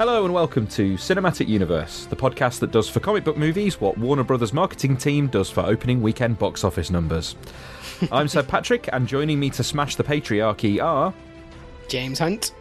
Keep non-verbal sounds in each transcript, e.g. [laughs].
Hello and welcome to Cinematic Universe, the podcast that does for comic book movies what Warner Brothers marketing team does for opening weekend box office numbers. [laughs] I'm Sir Patrick, and joining me to smash the patriarchy are James Hunt.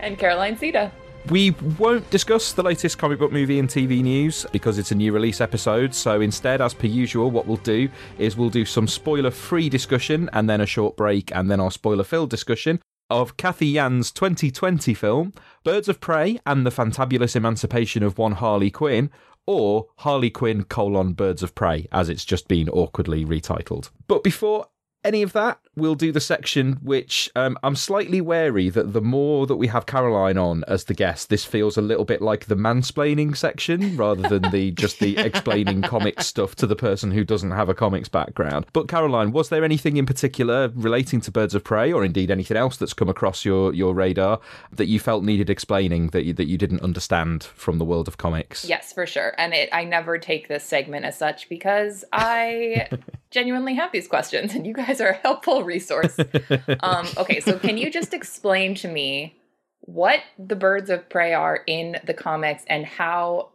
and Caroline Siede. We won't discuss the latest comic book movie and TV news because it's a new release episode. So instead, as per usual, what we'll do is we'll do some spoiler free discussion and then a short break and then our spoiler filled discussion of Cathy Yan's 2020 film, Birds of Prey and the Fantabulous Emancipation of One Harley Quinn, or Harley Quinn colon Birds of Prey, as it's just been awkwardly retitled. But before any of that, we'll do the section which um, I'm slightly wary that the more that we have Caroline on as the guest, this feels a little bit like the mansplaining section rather than the [laughs] just the explaining comics stuff to the person who doesn't have a comics background. But Caroline, was there anything in particular relating to Birds of Prey, or indeed anything else that's come across your, your radar that you felt needed explaining that you, that you didn't understand from the world of comics? Yes, for sure. And it, I never take this segment as such because I [laughs] genuinely have these questions, and you guys are a helpful resource. [laughs] um, okay, so can you just explain to me what the birds of prey are in the comics and how,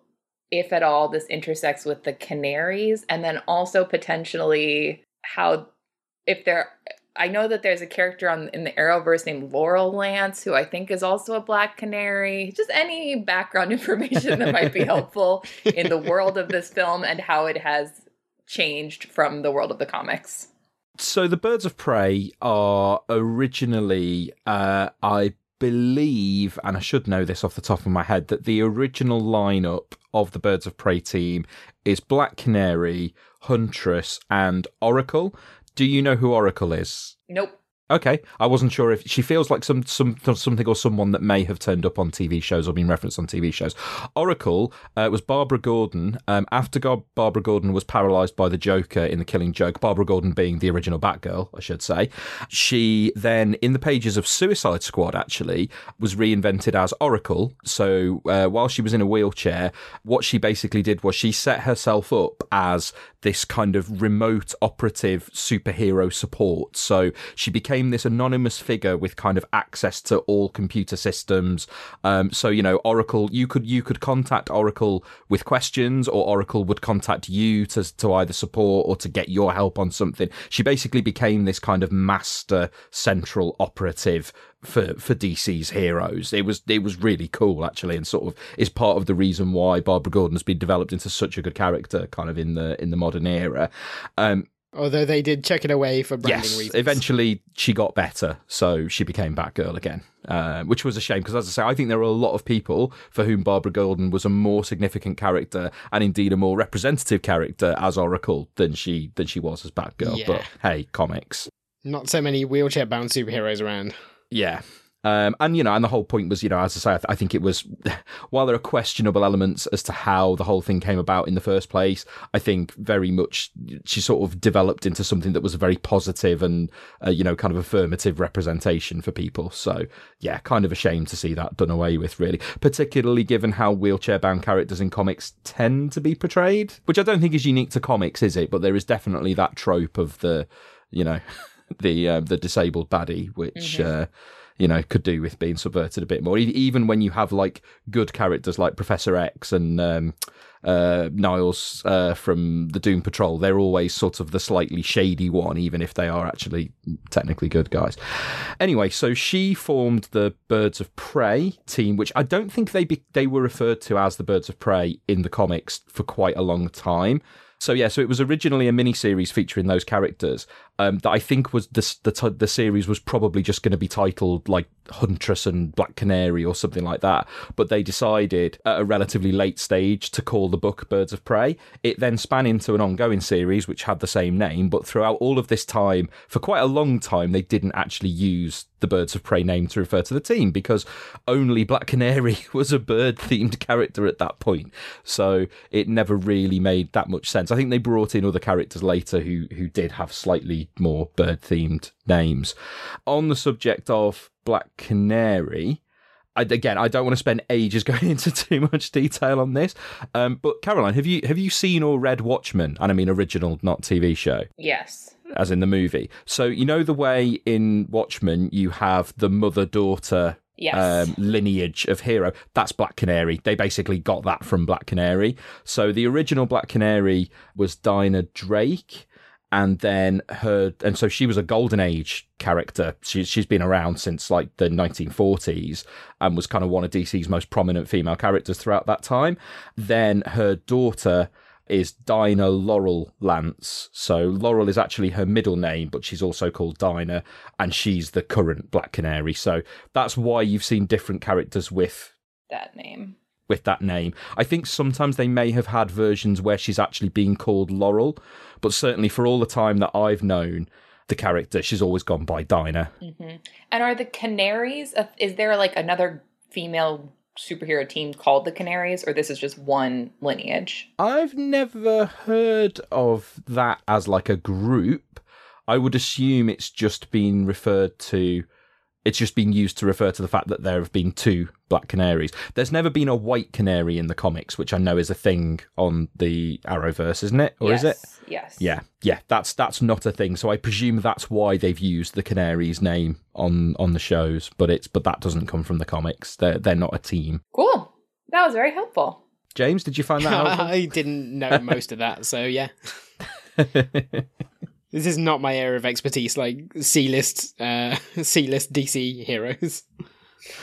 if at all, this intersects with the canaries, and then also potentially how, if there. I know that there's a character on in the Arrowverse named Laurel Lance, who I think is also a black canary. Just any background [laughs] information that might be helpful in the world of this film and how it has changed from the world of the comics. So the Birds of Prey are originally, uh, I believe, and I should know this off the top of my head, that the original lineup of the Birds of Prey team is Black Canary, Huntress, and Oracle. Do you know who Oracle is? Nope. Okay, I wasn't sure if she feels like some some something or someone that may have turned up on TV shows or been referenced on TV shows. Oracle uh, was Barbara Gordon. Um, after Gar- Barbara Gordon was paralysed by the Joker in The Killing Joke, Barbara Gordon being the original Batgirl, I should say, she then in the pages of Suicide Squad actually was reinvented as Oracle. So uh, while she was in a wheelchair, what she basically did was she set herself up as this kind of remote operative superhero support. So she became this anonymous figure with kind of access to all computer systems. Um, so you know, Oracle, you could you could contact Oracle with questions, or Oracle would contact you to to either support or to get your help on something. She basically became this kind of master central operative for for DC's heroes. It was it was really cool actually, and sort of is part of the reason why Barbara Gordon has been developed into such a good character, kind of in the in the modern era. Um, Although they did check it away for branding yes, reasons. eventually she got better, so she became Batgirl again, uh, which was a shame because, as I say, I think there are a lot of people for whom Barbara Gordon was a more significant character and indeed a more representative character as Oracle than she than she was as Batgirl. Yeah. But hey, comics. Not so many wheelchair bound superheroes around. Yeah. Um, and you know, and the whole point was, you know, as I say, I, th- I think it was, [laughs] while there are questionable elements as to how the whole thing came about in the first place, I think very much she sort of developed into something that was a very positive and, uh, you know, kind of affirmative representation for people. So yeah, kind of a shame to see that done away with, really, particularly given how wheelchair bound characters in comics tend to be portrayed, which I don't think is unique to comics, is it? But there is definitely that trope of the, you know, [laughs] the uh, the disabled baddie, which. Uh, you know, could do with being subverted a bit more. Even when you have like good characters like Professor X and um, uh, Niles uh, from the Doom Patrol. They're always sort of the slightly shady one, even if they are actually technically good guys. Anyway, so she formed the Birds of Prey team, which I don't think they be- they were referred to as the Birds of Prey in the comics for quite a long time. So yeah, so it was originally a mini series featuring those characters um, that I think was the the, t- the series was probably just going to be titled like Huntress and Black Canary or something like that. But they decided at a relatively late stage to call the book Birds of Prey. It then span into an ongoing series which had the same name, but throughout all of this time, for quite a long time, they didn't actually use the Birds of Prey name to refer to the team because only Black Canary [laughs] was a bird themed character at that point. So it never really made that much sense. I think they brought in other characters later who who did have slightly more bird themed names. On the subject of Black Canary, I, again, I don't want to spend ages [laughs] going into too much detail on this. Um, but Caroline, have you have you seen or read Watchmen? And I mean original, not TV show. Yes. As in the movie. So you know the way in Watchmen you have the mother daughter Yes. um, lineage of hero. That's Black Canary. They basically got that from Black Canary. So the original Black Canary was Dinah Drake. And then her, and so she was a golden age character. She, she's been around since like the 1940s and was kind of one of DC's most prominent female characters throughout that time. Then her daughter is Dinah Laurel Lance. So Laurel is actually her middle name, but she's also called Dinah, and she's the current Black Canary. So that's why you've seen different characters with that name. With that name. I think sometimes they may have had versions where she's actually being called Laurel, but certainly for all the time that I've known the character, she's always gone by Dinah. Mm-hmm. And are the Canaries? a- Is there like another female superhero team called the Canaries, or this is just one lineage? I've never heard of that as like a group. I would assume it's just been referred to. It's just been used to refer to the fact that there have been two black canaries. There's never been a white canary in the comics, which I know is a thing on the Arrowverse, isn't it? Or yes. is it? Yes. Yeah, yeah. That's that's not a thing. So I presume that's why they've used the canary's name on on the shows. But it's but that doesn't come from the comics. They're they're not a team. Cool. That was very helpful. James, did you find that [laughs] helpful? I didn't know most of that, so yeah. [laughs] This is not my area of expertise, like C-list, uh, [laughs] C-list DC heroes. [laughs]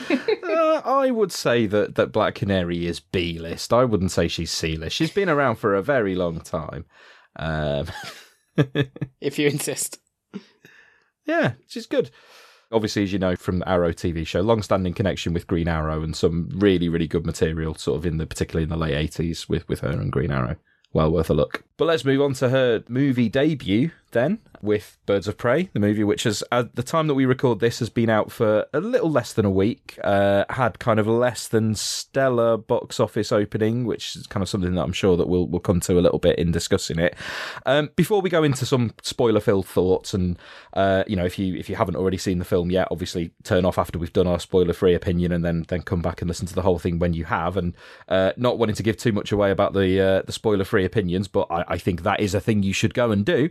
Uh, I would say that, that Black Canary is B list. I wouldn't say she's C list. She's been around for a very long time. Um, [laughs] If you insist. yeah, she's good. Obviously, as you know from the Arrow TV show, long-standing connection with Green Arrow and some really, really good material, sort of in the particularly in the late eighties with with her and Green Arrow. Well worth a look. But let's move on to her movie debut then with Birds of Prey, the movie which has at the time that we record this has been out for a little less than a week. Uh, had kind of less than stellar box office opening, which is kind of something that I'm sure that we'll we'll come to a little bit in discussing it. Um, before we go into some spoiler-filled thoughts, and uh, you know, if you if you haven't already seen the film yet, obviously turn off after we've done our spoiler-free opinion, and then then come back and listen to the whole thing when you have. And uh, not wanting to give too much away about the uh, the spoiler-free opinions, but I, I think that is a thing you should go and do.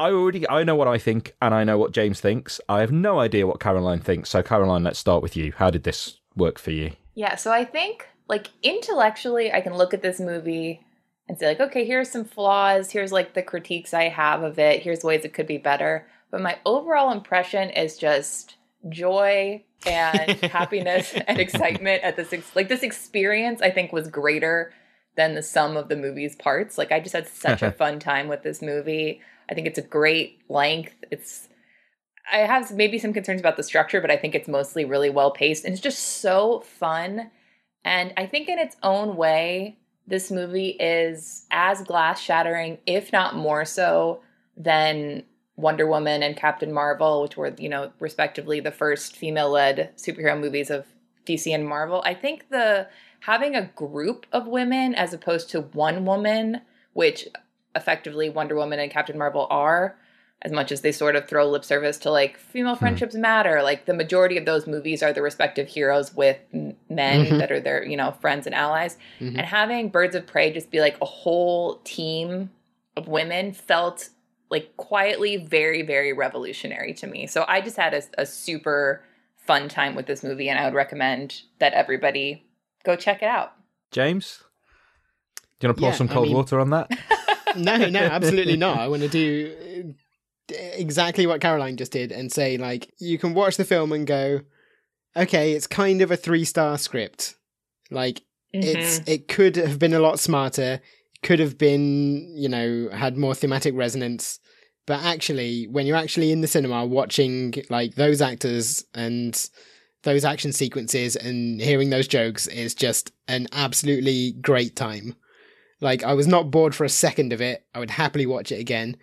I already I know what I think, and I know what James thinks. I have no idea what Caroline thinks. So Caroline, let's start with you. How did this work for you? Yeah, so I think like intellectually I can look at this movie and say like, okay, here's some flaws, here's like the critiques I have of it, here's ways it could be better. But my overall impression is just joy and [laughs] happiness and excitement at this ex- like this experience I think was greater than the sum of the movie's parts. Like I just had such a [laughs] fun time with this movie. I think it's a great length. It's I have maybe some concerns about the structure, but I think it's mostly really well paced and it's just so fun. And I think in its own way, this movie is as glass shattering, if not more so, than Wonder Woman and Captain Marvel, which were, you know, respectively the first female led superhero movies of DC and Marvel. I think the having a group of women as opposed to one woman, which effectively Wonder Woman and Captain Marvel are, as much as they sort of throw lip service to like female hmm. friendships matter, like the majority of those movies are the respective heroes with m- men mm-hmm. that are their, you know, friends and allies. Mm-hmm. And having Birds of Prey just be like a whole team of women felt like quietly very, very revolutionary to me. So I just had a, a super fun time with this movie, and I would recommend that everybody go check it out. James? Do you want to pour Yeah, some I cold mean- water on that? [laughs] no, no, absolutely not. I want to do uh, exactly what Caroline just did and say, like, you can watch the film and go, okay, it's kind of a three star script. Like, it's it could have been a lot smarter. Could have been, you know, had more thematic resonance. But actually, when you're actually in the cinema watching like those actors and those action sequences and hearing those jokes is just an absolutely great time. Like I was not bored for a second of it. I would happily watch it again.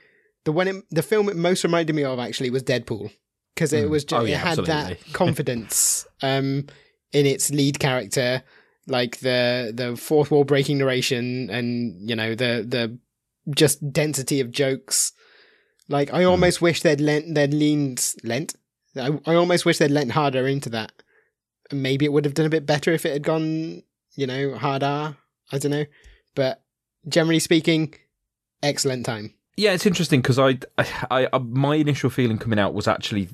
The one, it, the film it most reminded me of actually was Deadpool because it Mm. was just Oh, it yeah, had that [laughs] confidence um, in its lead character, like the the fourth wall breaking narration and you know the the just density of jokes. Like. I almost wish they'd lent they'd leaned lent. I, I almost wish they'd lent harder into that. Maybe it would have done a bit better if it had gone, you know, harder. I don't know, but generally speaking, excellent time. Yeah, it's interesting because I, I, I, my initial feeling coming out was actually,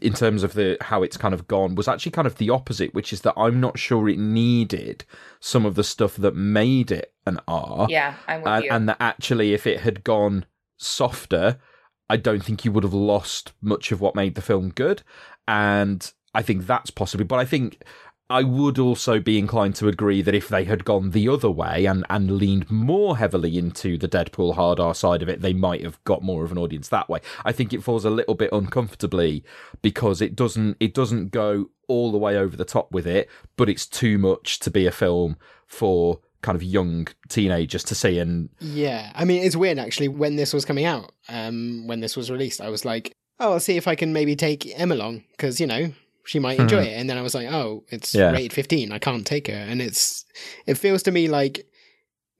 in terms of the how it's kind of gone, was actually kind of the opposite, which is that I'm not sure it needed some of the stuff that made it an R. Yeah, I'm with and, you. and that actually, if it had gone softer, I don't think you would have lost much of what made the film good. And I think that's possibly, but I think I would also be inclined to agree that if they had gone the other way and, and leaned more heavily into the Deadpool hard R side of it, they might have got more of an audience that way. I think it falls a little bit uncomfortably because it doesn't it doesn't go all the way over the top with it, but it's too much to be a film for kind of young teenagers to see and Yeah, I mean it's weird actually. When this was coming out, um, when this was released, I was like, oh, I'll see if I can maybe take Em along because you know she might enjoy it. And then I was like, oh, it's Yeah. rated fifteen. I can't take her, and it's it feels to me like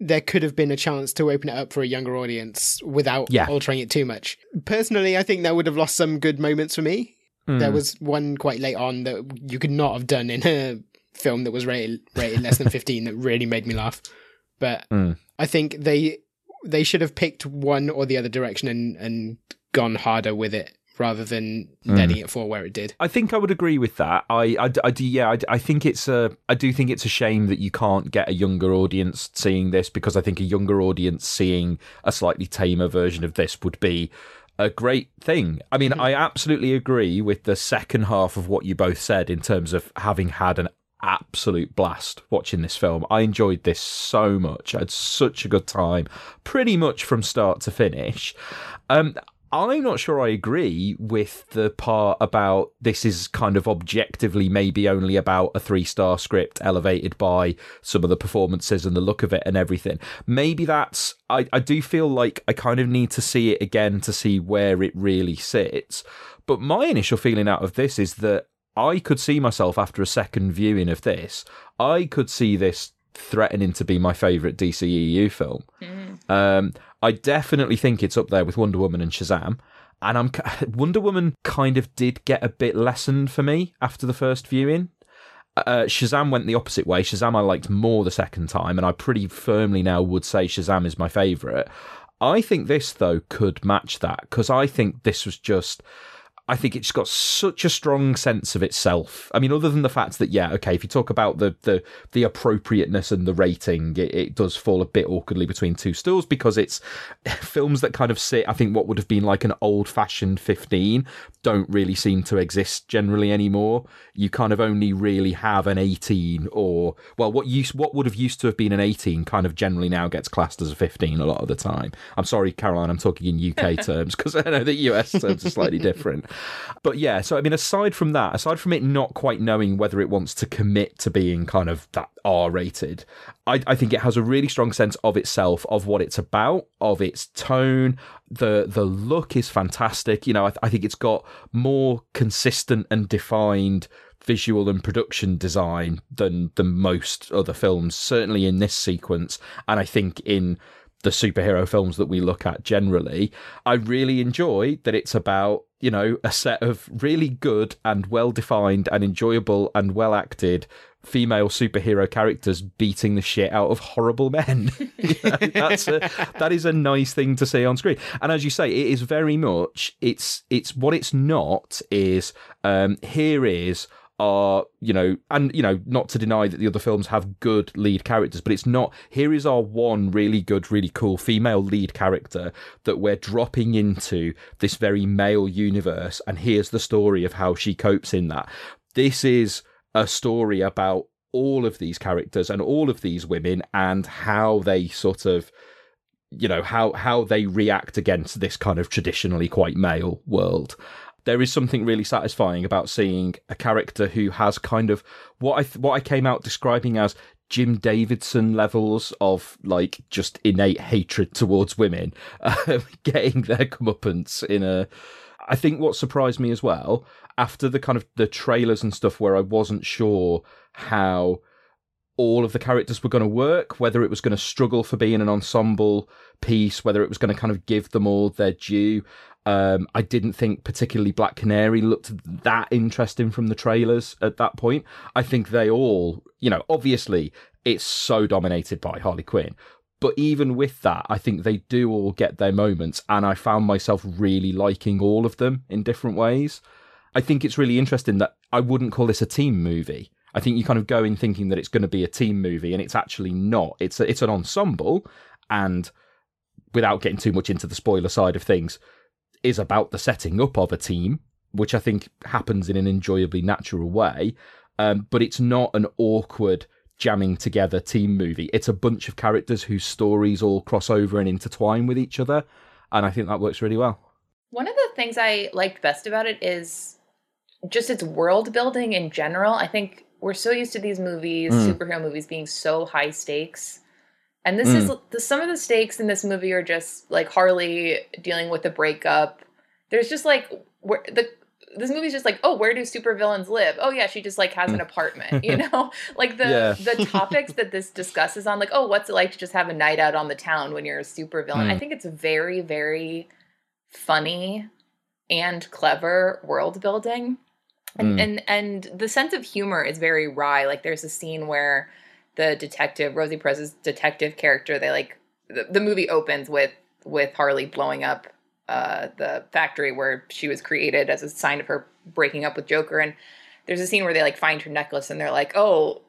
there could have been a chance to open it up for a younger audience without Yeah. altering it too much. Personally, I think that would have lost some good moments for me. There Mm. was one quite late on that you could not have done in a film that was rated rated less than [laughs] fifteen that really made me laugh. But Mm. I think they they should have picked one or the other direction and and gone harder with it rather than Mm. letting it for where it did. I think I would agree with that. I, I, I do, yeah, I, I think it's a, I do think it's a shame that you can't get a younger audience seeing this because I think a younger audience seeing a slightly tamer version of this would be a great thing. I mean, I absolutely agree with the second half of what you both said in terms of having had an absolute blast watching this film. I enjoyed this so much. I had such a good time, pretty much from start to finish. Um, I'm not sure I agree with the part about this is kind of objectively maybe only about a three star script elevated by some of the performances and the look of it and everything. Maybe that's, I, I do feel like I kind of need to see it again to see where it really sits. But my initial feeling out of this is that I could see myself after a second viewing of this, I could see this threatening to be my favourite DCEU film. Um, I definitely think it's up there with Wonder Woman and Shazam. And I'm [laughs] Wonder Woman kind of did get a bit lessened for me after the first viewing. Uh, Shazam went the opposite way. Shazam I liked more the second time, and I pretty firmly now would say Shazam is my favourite. I think this though could match that because I think this was just. I think it's got such a strong sense of itself. I mean, other than the fact that, yeah, okay, if you talk about the the, the appropriateness and the rating, it, it does fall a bit awkwardly between two stools because it's [laughs] films that kind of sit, I think, what would have been like an old fashioned 15 don't really seem to exist generally anymore. You kind of only really have an 18 or, well, what used, what would have used to have been an 18 kind of generally now gets classed as a 15 a lot of the time. I'm sorry, Caroline, I'm talking in UK [laughs] terms because I know that US terms are slightly different. But yeah, so I mean, aside from that, aside from it not quite knowing whether it wants to commit to being kind of that R rated, I, I think it has a really strong sense of itself, of what it's about, of its tone. The the look is fantastic. You know, I, I think it's got more consistent and defined visual and production design than than most other films. Certainly in this sequence, and I think in the superhero films that we look at generally, I really enjoy that it's about, you know, a set of really good and well defined and enjoyable and well acted female superhero characters beating the shit out of horrible men. [laughs] That's a, that is a nice thing to see on screen. And as you say, it is very much it's it's what it's not is um here is are, you know, and, you know, not to deny that the other films have good lead characters, but it's not. Here is our one really good, really cool female lead character that we're dropping into this very male universe, and here's the story of how she copes in that. This is a story about all of these characters and all of these women and how they sort of you know how how they react against this kind of traditionally quite male world there is something really satisfying about seeing a character who has kind of what I what I came out describing as Jim Davidson levels of like just innate hatred towards women, uh, [laughs] getting their comeuppance in a. I think what surprised me as well after the kind of the trailers and stuff where I wasn't sure how all of the characters were going to work, whether it was going to struggle for being an ensemble piece, whether it was going to kind of give them all their due. Um, I didn't think particularly Black Canary looked that interesting from the trailers at that point. I think they all, you know, obviously it's so dominated by Harley Quinn. But even with that, I think they do all get their moments, and I found myself really liking all of them in different ways. I think it's really interesting that I wouldn't call this a team movie. I think you kind of go in thinking that it's going to be a team movie, and it's actually not. It's a, it's an ensemble, and without getting too much into the spoiler side of things, is about the setting up of a team, which I think happens in an enjoyably natural way. Um, but it's not an awkward jamming together team movie. It's a bunch of characters whose stories all cross over and intertwine with each other, and I think that works really well. One of the things I liked best about it is just its world building in general. I think we're so used to these movies, mm. superhero movies, being so high stakes. And this mm. is the, some of the stakes in this movie are just like Harley dealing with a breakup. There's just like where the this movie's just like, oh, where do supervillains live? Oh yeah, she just like has an mm. apartment, you [laughs] know? [laughs] like the yeah. the [laughs] topics that this discusses on, like, oh, what's it like to just have a night out on the town when you're a supervillain? Mm. I think it's very, very funny and clever world building. And, mm. and and the sense of humor is very wry. Like there's a scene where the detective, Rosie Perez's detective character, they like the, the movie opens with with Harley blowing up uh, the factory where she was created as a sign of her breaking up with Joker. And there's a scene where they like find her necklace and they're like, "Oh,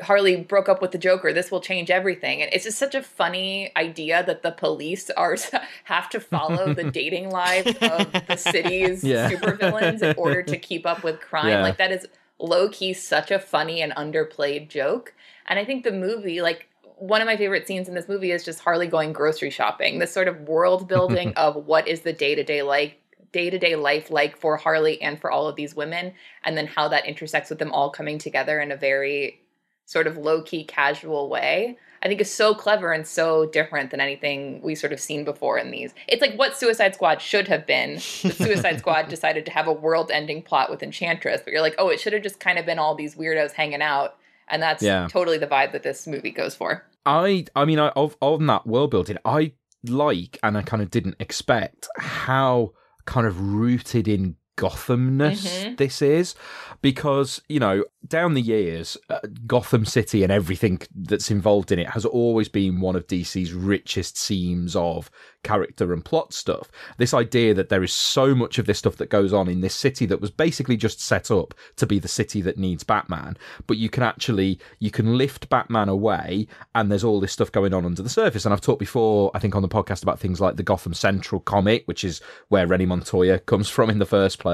Harley broke up with the Joker. This will change everything." And it's just such a funny idea that the police are [laughs] have to follow the [laughs] dating lives of the city's yeah. supervillains in order to keep up with crime. Yeah. Like that is low key such a funny and underplayed joke. And I think the movie, like one of my favorite scenes in this movie is just Harley going grocery shopping. This sort of world building [laughs] of what is the day to day like day to day life like for Harley and for all of these women, and then how that intersects with them all coming together in a very sort of low key, casual way. I think is so clever and so different than anything we sort of seen before in these. It's like what Suicide Squad should have been. The Suicide [laughs] Squad decided to have a world ending plot with Enchantress, but you're like, oh, it should have just kind of been all these weirdos hanging out and that's yeah. totally the vibe that this movie goes for. I, I mean, I, of on that world building, I like, and I kind of didn't expect how kind of rooted in Gothamness mm-hmm. this is, because you know down the years, uh, Gotham City and everything that's involved in it has always been one of DC's richest seams of character and plot stuff. This idea that there is so much of this stuff that goes on in this city that was basically just set up to be the city that needs Batman, but you can actually you can lift Batman away and there's all this stuff going on under the surface. And I've talked before, I think on the podcast about things like the Gotham Central comic, which is where Renee Montoya comes from in the first place.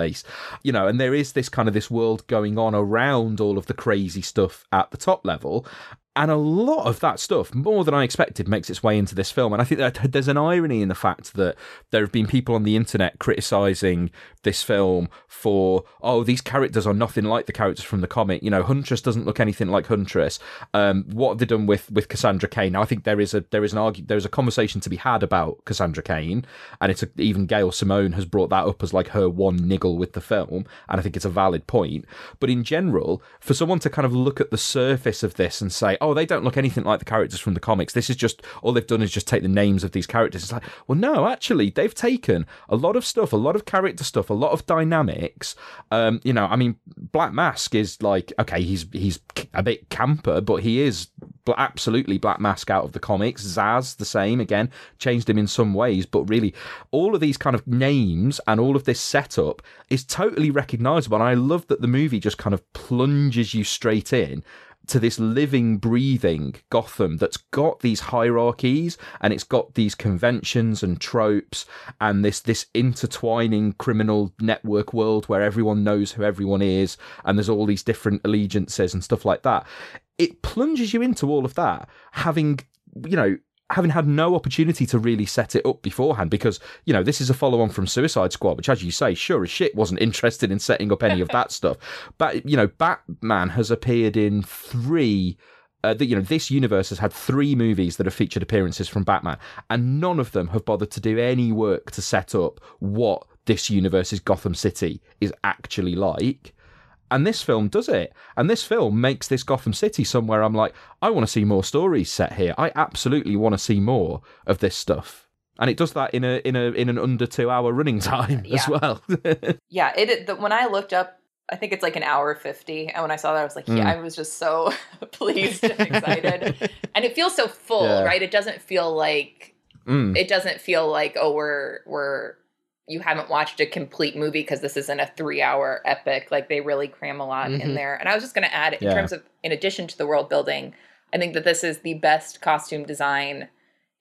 You know, and there is this kind of this world going on around all of the crazy stuff at the top level. And a lot of that stuff, more than I expected, makes its way into this film. And I think that there's an irony in the fact that there have been people on the internet criticizing this film for, oh, these characters are nothing like the characters from the comic. You know, Huntress doesn't look anything like Huntress. Um, what have they done with, with Cassandra Cain? Now, I think there is a there is an argue there is a conversation to be had about Cassandra Cain, and it's a, even Gail Simone has brought that up as like her one niggle with the film, and I think it's a valid point. But in general, for someone to kind of look at the surface of this and say, oh, they don't look anything like the characters from the comics. This is just all they've done is just take the names of these characters. It's like, well, no, actually, they've taken a lot of stuff, a lot of character stuff, a lot of dynamics. Um, you know, I mean, Black Mask is like, okay, he's he's a bit camper, but he is absolutely Black Mask out of the comics. Zsasz, the same again, changed him in some ways, but really, all of these kind of names and all of this setup is totally recognizable. And I love that the movie just kind of plunges you straight in to this living, breathing Gotham that's got these hierarchies and it's got these conventions and tropes and this this intertwining criminal network world where everyone knows who everyone is and there's all these different allegiances and stuff like that. It plunges you into all of that, having you know having had no opportunity to really set it up beforehand because you know this is a follow on from Suicide Squad which as you say sure as shit wasn't [laughs] interested in setting up any of that [laughs] stuff but you know Batman has appeared in 3 uh, the, you know, this universe has had three movies that have featured appearances from Batman, and none of them have bothered to do any work to set up what this universe's Gotham City is actually like. And this film does it. And this film makes this Gotham City somewhere I'm like, I want to see more stories set here. I absolutely want to see more of this stuff. And it does that in a in a in an under two hour running time yeah. as well. [laughs] yeah, it the, when I looked up I think it's like an hour 50. And when I saw that, I was like, yeah, mm. I was just so [laughs] pleased and excited. [laughs] and it feels so full, yeah. right? It doesn't feel like, mm. it doesn't feel like, oh, we're, we're, you haven't watched a complete movie because this isn't a three hour epic. Like they really cram a lot mm-hmm. in there. And I was just going to add, in yeah. terms of, in addition to the world building, I think that this is the best costume design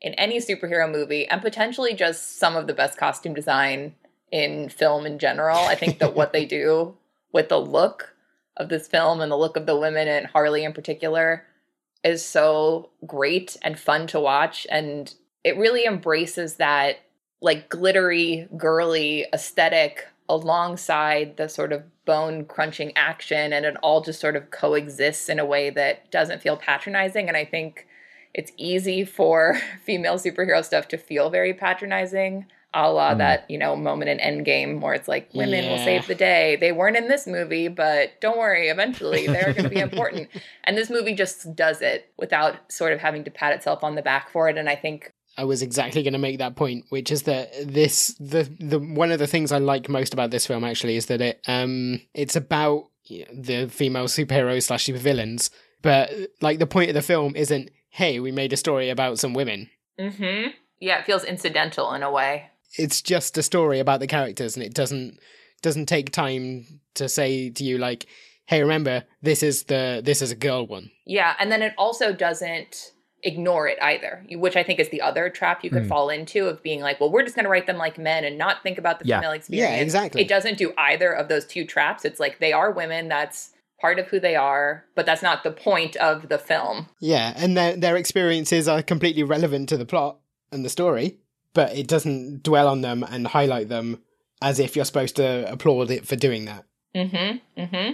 in any superhero movie and potentially just some of the best costume design in film in general. I think that what they [laughs] do with the look of this film and the look of the women and Harley in particular is so great and fun to watch. And it really embraces that like glittery, girly aesthetic alongside the sort of bone crunching action. And it all just sort of coexists in a way that doesn't feel patronizing. And I think it's easy for [laughs] female superhero stuff to feel very patronizing a la mm. that you know moment in Endgame where it's like women yeah. will save the day. They weren't in this movie, but don't worry, eventually [laughs] they're going to be important. And this movie just does it without sort of having to pat itself on the back for it. And I think I was exactly going to make that point, which is that this the the one of the things I like most about this film actually is that it um it's about the female superheroes slash supervillains, but like the point of the film isn't hey we made a story about some women. Mm-hmm. Yeah, it feels incidental in a way. It's just a story about the characters, and it doesn't doesn't take time to say to you like, hey, remember this is the this is a girl one. Yeah, and then it also doesn't ignore it either, which I think is the other trap you could mm. fall into of being like, well, we're just going to write them like men and not think about the yeah. female experience. Yeah, exactly. It doesn't do either of those two traps. It's like they are women. That's part of who they are, but that's not the point of the film. Yeah, and their their experiences are completely relevant to the plot and the story, but it doesn't dwell on them and highlight them as if you're supposed to applaud it for doing that. Mm-hmm. Mm-hmm.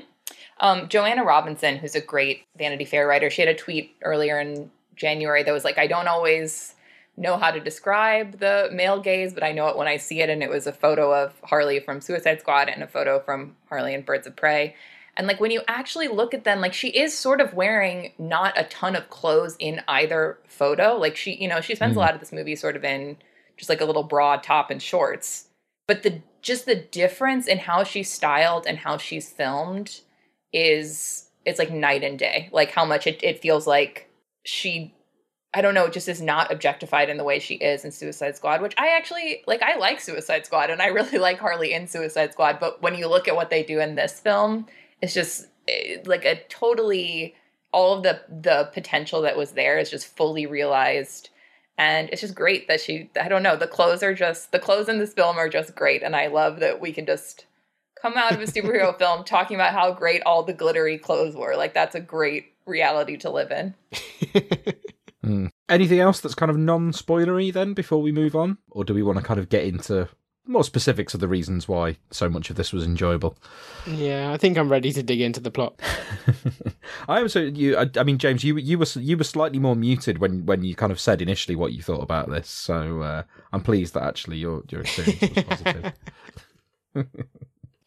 Um, Joanna Robinson, who's a great Vanity Fair writer, she had a tweet earlier in January that was like, I don't always know how to describe the male gaze, but I know it when I see it. And it was a photo of Harley from Suicide Squad and a photo from Harley and Birds of Prey. And like when you actually look at them, like she is sort of wearing not a ton of clothes in either photo. Like she, you know, she spends mm. a lot of this movie sort of in just like a little broad top and shorts. But the just the difference in how she's styled and how she's filmed is it's like night and day. Like how much it, it feels like she I don't know, just is not objectified in the way she is in Suicide Squad, which I actually like. I like Suicide Squad and I really [laughs] like Harley in Suicide Squad, but when you look at what they do in this film, it's just eh, like a totally all of the the potential that was there is just fully realized. And it's just great that she, I don't know, the clothes are just, the clothes in this film are just great. And I love that we can just come out of a superhero [laughs] film talking about how great all the glittery clothes were. Like, that's a great reality to live in. [laughs] mm. Anything else that's kind of non spoilery then before we move on? Or do we want to kind of get into more specifics of the reasons why so much of this was enjoyable? Yeah, I think I'm ready to dig into the plot. [laughs] I am so you. I, I, mean, James, you you were you were slightly more muted when when you kind of said initially what you thought about this. So uh, I'm pleased that actually your your experience was positive. [laughs]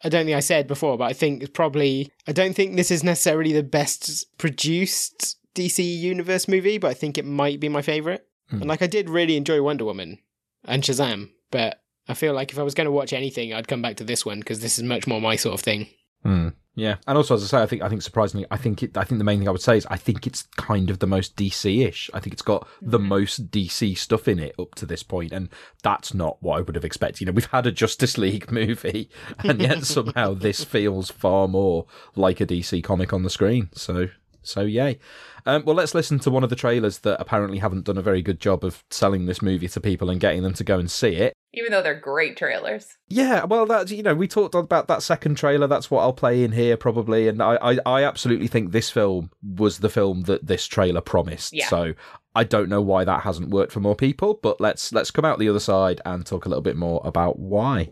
I don't think I said before, but I think it's probably I don't think this is necessarily the best produced DC Universe movie, but I think it might be my favorite. Hmm. And like, I did really enjoy Wonder Woman and Shazam, but I feel like if I was going to watch anything, I'd come back to this one because this is much more my sort of thing. Hmm. Yeah, and also as I say, I think I think surprisingly, I think it. I think the main thing I would say is I think it's kind of the most DC-ish. I think it's got the most DC stuff in it up to this point, and that's not what I would have expected. You know, we've had a Justice League [laughs] movie, and yet [laughs] somehow this feels far more like a DC comic on the screen. So, so yay. Um, well, let's listen to one of the trailers that apparently haven't done a very good job of selling this movie to people and getting them to go and see it. Even though they're great trailers. Yeah, well, that's you know we talked about that second trailer. That's what I'll play in here probably, and I, I, I absolutely think this film was the film that this trailer promised. Yeah. So I don't know why that hasn't worked for more people, but let's let's come out the other side and talk a little bit more about why.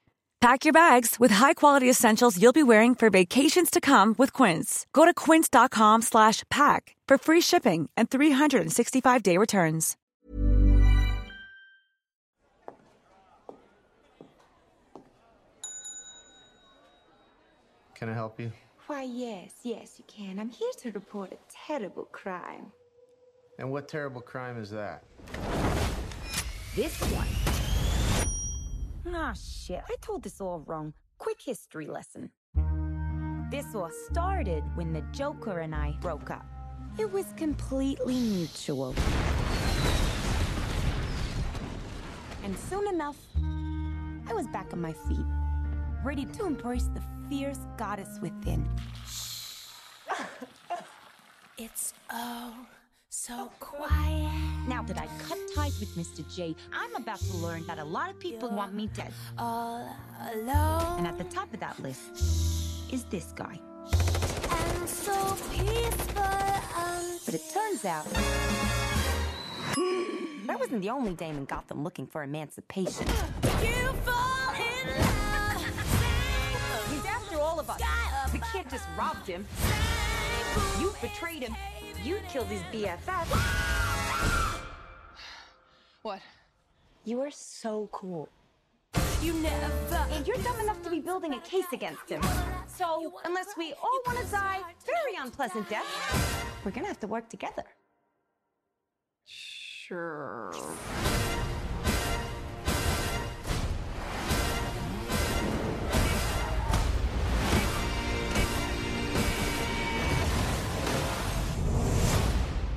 Pack your bags with high-quality essentials you'll be wearing for vacations to come with Quince. Go to quince.com slash pack for free shipping and 365-day returns. Can I help you? Why, yes, yes, you can. I'm here to report a terrible crime. And what terrible crime is that? This one. Ah, shit. I told this all wrong. Quick history lesson. This all started when the Joker and I broke up. It was completely mutual. And soon enough, I was back on my feet, ready to embrace the fierce goddess within. [laughs] It's oh so quiet. Now that I cut ties with Mr. J, I'm about to learn that a lot of people want me dead. All alone. And at the top of that list is this guy. And so peaceful. But it turns out that wasn't the only dame in Gotham looking for emancipation. You fall in love. He's after all of us. We can't just rob him. You betrayed him. You killed his BFF. [sighs] What? You are so cool. You never. And you're dumb enough to be building a case against him. So, unless we all want to die very unpleasant death, we're gonna have to work together. Sure.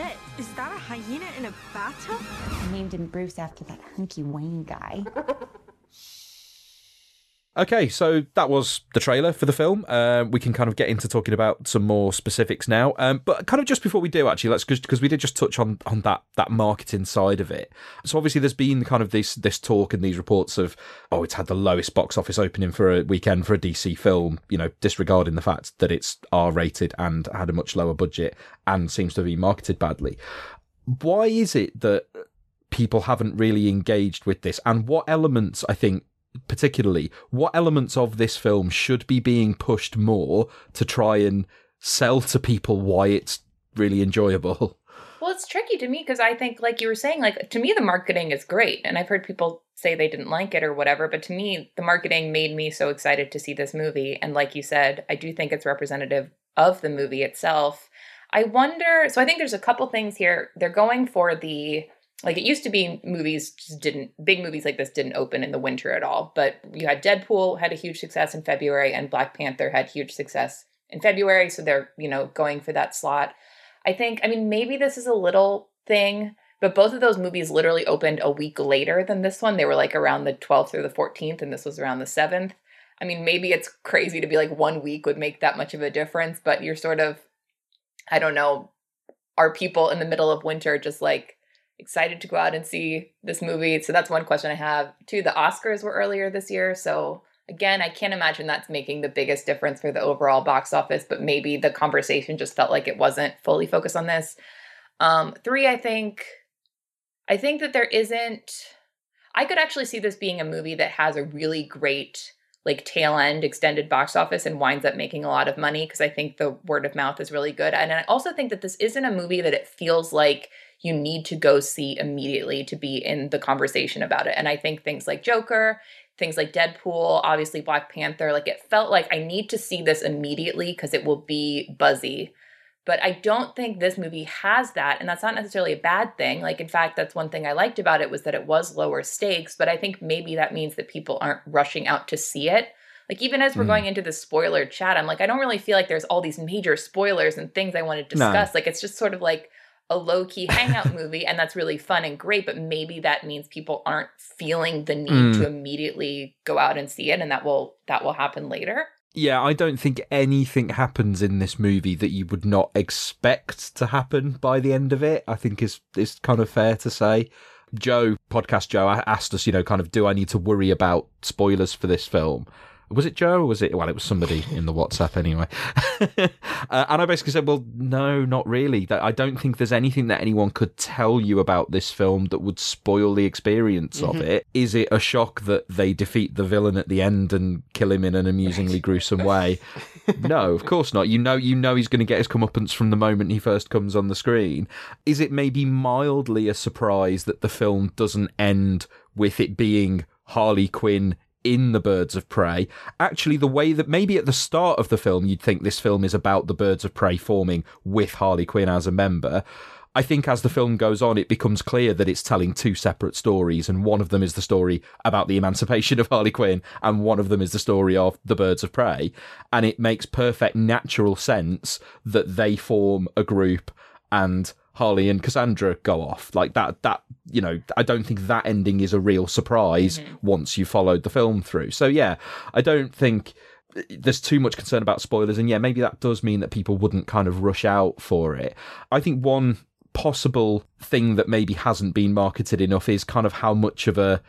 shit. Is that a hyena in a bathtub? Named him Bruce after that hunky Wayne guy. [laughs] Okay, so that was the trailer for the film. Uh, we can kind of get into talking about some more specifics now. Um, but kind of just before we do, actually, let's because we did just touch on on that that marketing side of it. So obviously, there's been kind of this this talk and these reports of oh, it's had the lowest box office opening for a weekend for a DC film. You know, disregarding the fact that it's R rated and had a much lower budget and seems to be marketed badly. Why is it that people haven't really engaged with this, and what elements I think particularly what elements of this film should be being pushed more to try and sell to people why it's really enjoyable? [laughs] Well it's tricky to me because i think like you were saying like to me the marketing is great and i've heard people say they didn't like it or whatever but to me the marketing made me so excited to see this movie and like you said i do think it's representative of the movie itself. I wonder so i think there's a couple things here. They're going for the like it used to be movies just didn't big movies like this didn't open in the winter at all but you had deadpool had a huge success in february and black panther had huge success in february so they're you know going for that slot. I think i mean maybe this is a little thing but both of those movies literally opened a week later than this one. They were like around the 12th or the 14th and this was around the 7th i mean maybe it's crazy to be like one week would make that much of a difference but you're sort of i don't know are people in the middle of winter just like excited to go out and see this movie. So that's one question I have. Two, the Oscars were earlier this year. So again, I can't imagine that's making the biggest difference for the overall box office, but maybe the conversation just felt like it wasn't fully focused on this. Um, three, I think, I think that there isn't, I could actually see this being a movie that has a really great like tail end extended box office and winds up making a lot of money because I think the word of mouth is really good. And I also think that this isn't a movie that it feels like you need to go see immediately to be in the conversation about it. And I think things like Joker, things like Deadpool, obviously Black Panther, like it felt like I need to see this immediately because it will be buzzy. But I don't think this movie has that. And that's not necessarily a bad thing. Like, in fact, that's one thing I liked about it was that it was lower stakes. But I think maybe that means that people aren't rushing out to see it. Like, even as we're mm. going into the spoiler chat, I'm like, I don't really feel like there's all these major spoilers and things I want to discuss. No. Like, it's just sort of like, a low key hangout [laughs] movie, and that's really fun and great. But maybe that means people aren't feeling the need mm. to immediately go out and see it, and that will that will happen later. Yeah, I don't think anything happens in this movie that you would not expect to happen by the end of it. I think is is kind of fair to say. Joe, podcast Joe, asked us, you know, kind of, do I need to worry about spoilers for this film? Was it Joe or was it well it was somebody in the WhatsApp anyway. [laughs] Uh, and I basically said well no not really. I don't think there's anything that anyone could tell you about this film that would spoil the experience mm-hmm. of it. Is it a shock that they defeat the villain at the end and kill him in an amusingly gruesome way? No of course not. You know you know he's going to get his comeuppance from the moment he first comes on the screen. Is it maybe mildly a surprise that the film doesn't end with it being Harley Quinn in the birds of prey. Actually, the way that maybe at the start of the film you'd think this film is about the birds of prey forming with Harley Quinn as a member. I think as the film goes on, it becomes clear that it's telling two separate stories, and one of them is the story about the emancipation of Harley Quinn, and one of them is the story of the birds of prey. And it makes perfect natural sense that they form a group and Harley and Cassandra go off. Like that, that, you know, I don't think that ending is a real surprise mm-hmm. once you followed the film through. So yeah, I don't think there's too much concern about spoilers. And yeah, maybe that does mean that people wouldn't kind of rush out for it. I think one possible thing that maybe hasn't been marketed enough is kind of how much of a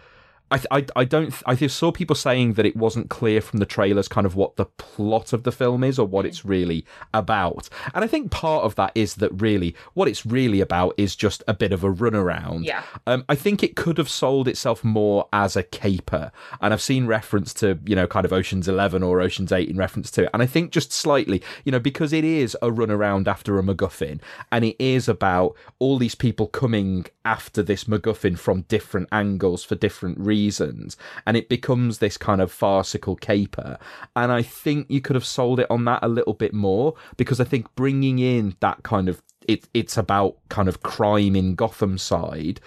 I, I, I don't I saw people saying that it wasn't clear from the trailers kind of what the plot of the film is or what it's really about. And I think part of that is that really what it's really about is just a bit of a runaround. Yeah. Um, I think it could have sold itself more as a caper. And I've seen reference to you know kind of Ocean's 11 or Ocean's 8 in reference to it. And I think just slightly you know because it is a runaround after a MacGuffin and it is about all these people coming after this MacGuffin from different angles for different reasons reasons, and it becomes this kind of farcical caper. And I think you could have sold it on that a little bit more because I think bringing in that kind of it, it's about kind of crime in Gotham side.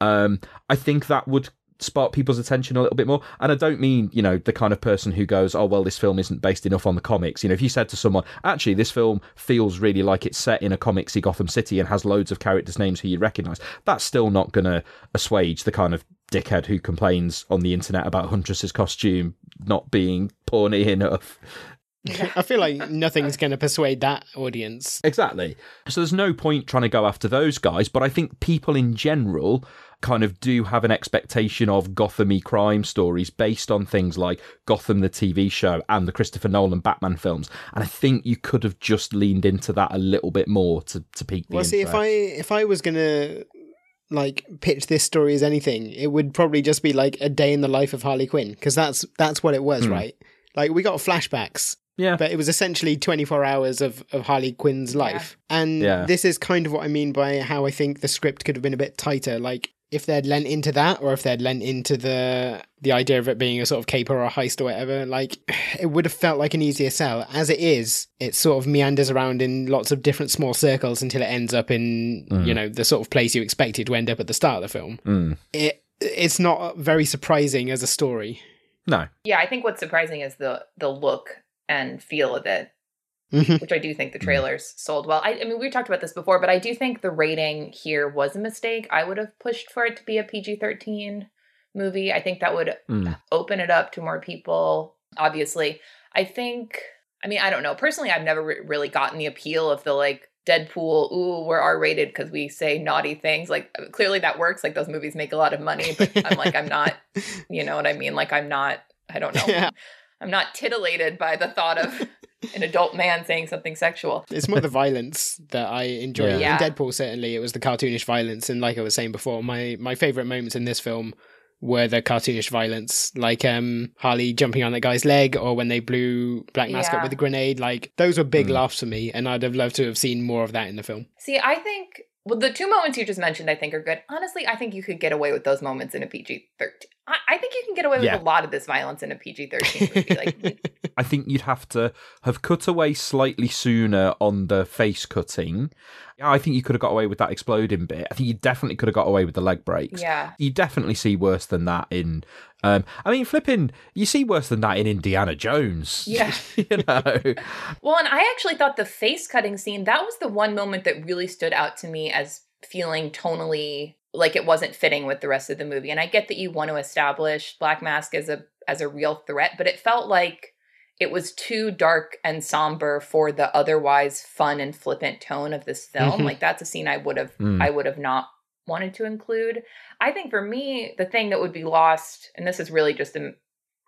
Um, I think that would spark people's attention a little bit more. And I don't mean, you know, the kind of person who goes, oh, well, this film isn't based enough on the comics. You know, if you said to someone, actually, this film feels really like it's set in a comicsy Gotham City and has loads of characters' names who you recognise, that's still not going to assuage the kind of dickhead who complains on the internet about Huntress's costume not being porny enough. [laughs] I feel like nothing's going to persuade that audience. Exactly. So there's no point trying to go after those guys, but I think people in general kind of do have an expectation of Gothamy crime stories based on things like Gotham the TV show and the Christopher Nolan Batman films. And I think you could have just leaned into that a little bit more to, to pique the Well, see, interest. if I if I was gonna like pitch this story as anything, it would probably just be like a day in the life of Harley Quinn because that's that's what it was, Hmm. right? Like we got flashbacks. Yeah. But it was essentially 24 hours of, of Harley Quinn's life. And Yeah. this is kind of what I mean by how I think the script could have been a bit tighter. Like if they'd lent into that or if they'd lent into the the idea of it being a sort of caper or a heist or whatever, like it would have felt like an easier sell. As it is, it sort of meanders around in lots of different small circles until it ends up in, Mm. you know, the sort of place you expected to end up at the start of the film. Mm. It it's not very surprising as a story. No. Yeah, I think what's surprising is the the look and feel of it, Mhm. which I do think the trailers sold well. I, I mean, we talked about this before, but I do think the rating here was a mistake. I would have pushed for it to be a PG thirteen movie. I think that would Mm. open it up to more people. Obviously, I think. I mean, I don't know. Personally, I've never re- really gotten the appeal of the like Deadpool. Ooh, we're R rated because we say naughty things. Like clearly that works. Like those movies make a lot of money, but I'm like, I'm not. [laughs] You know what I mean? Like I'm not. I don't know. Yeah. I'm not titillated by the thought of [laughs] an adult man saying something sexual. It's more the violence that I enjoy. Yeah. Yeah. In Deadpool, certainly, it was the cartoonish violence, and like I was saying before, my my favorite moments in this film were the cartoonish violence, like um Harley jumping on that guy's leg, or when they blew Black Mask up Yeah. with a grenade. Like those were big Mm. laughs for me, and I'd have loved to have seen more of that in the film. See, I think well, the two moments you just mentioned, I think are good. Honestly, I think you could get away with those moments in a PG thirteen. I, I think you can get away with Yeah. a lot of this violence in a PG thirteen movie. Like, [laughs] I think you'd have to have cut away slightly sooner on the face cutting. Yeah, I think you could have got away with that exploding bit. I think you definitely could have got away with the leg breaks. Yeah. You definitely see worse than that in um I mean flipping you see worse than that in Indiana Jones. Yeah. [laughs] you know. Well, and I actually thought the face cutting scene, that was the one moment that really stood out to me as feeling tonally like it wasn't fitting with the rest of the movie. And I get that you want to establish Black Mask as a as a real threat, but it felt like it was too dark and somber for the otherwise fun and flippant tone of this film. Mhm. Like that's a scene I would have Mm. I would have not wanted to include. I think for me, the thing that would be lost, and this is really just a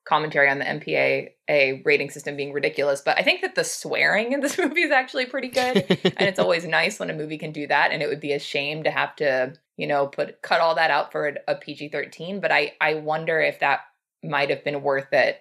commentary on the MPAA rating system being ridiculous, but I think that the swearing in this [laughs] movie is actually pretty good. and it's always [laughs] nice when a movie can do that. And it would be a shame to have to, you know, put cut all that out for a, a PG thirteen. But I I wonder if that might have been worth it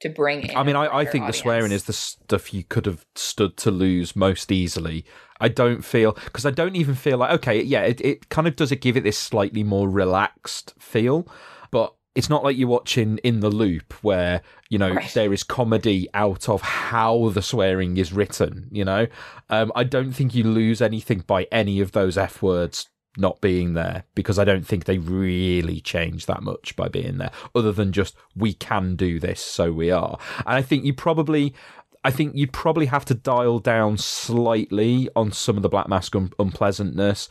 to bring in. I mean, I, wider think the swearing is the stuff you could have stood to lose most easily. I don't feel because I don't even feel like okay, yeah, it, it kind of does it give it this slightly more relaxed feel, but it's not like you're watching in the loop where you know Right. there is comedy out of how the swearing is written. You know, um, I don't think you lose anything by any of those f words not being there because I don't think they really change that much by being there, other than just we can do this, so we are. And I think you probably. I think you'd probably have to dial down slightly on some of the Black Mask un- unpleasantness.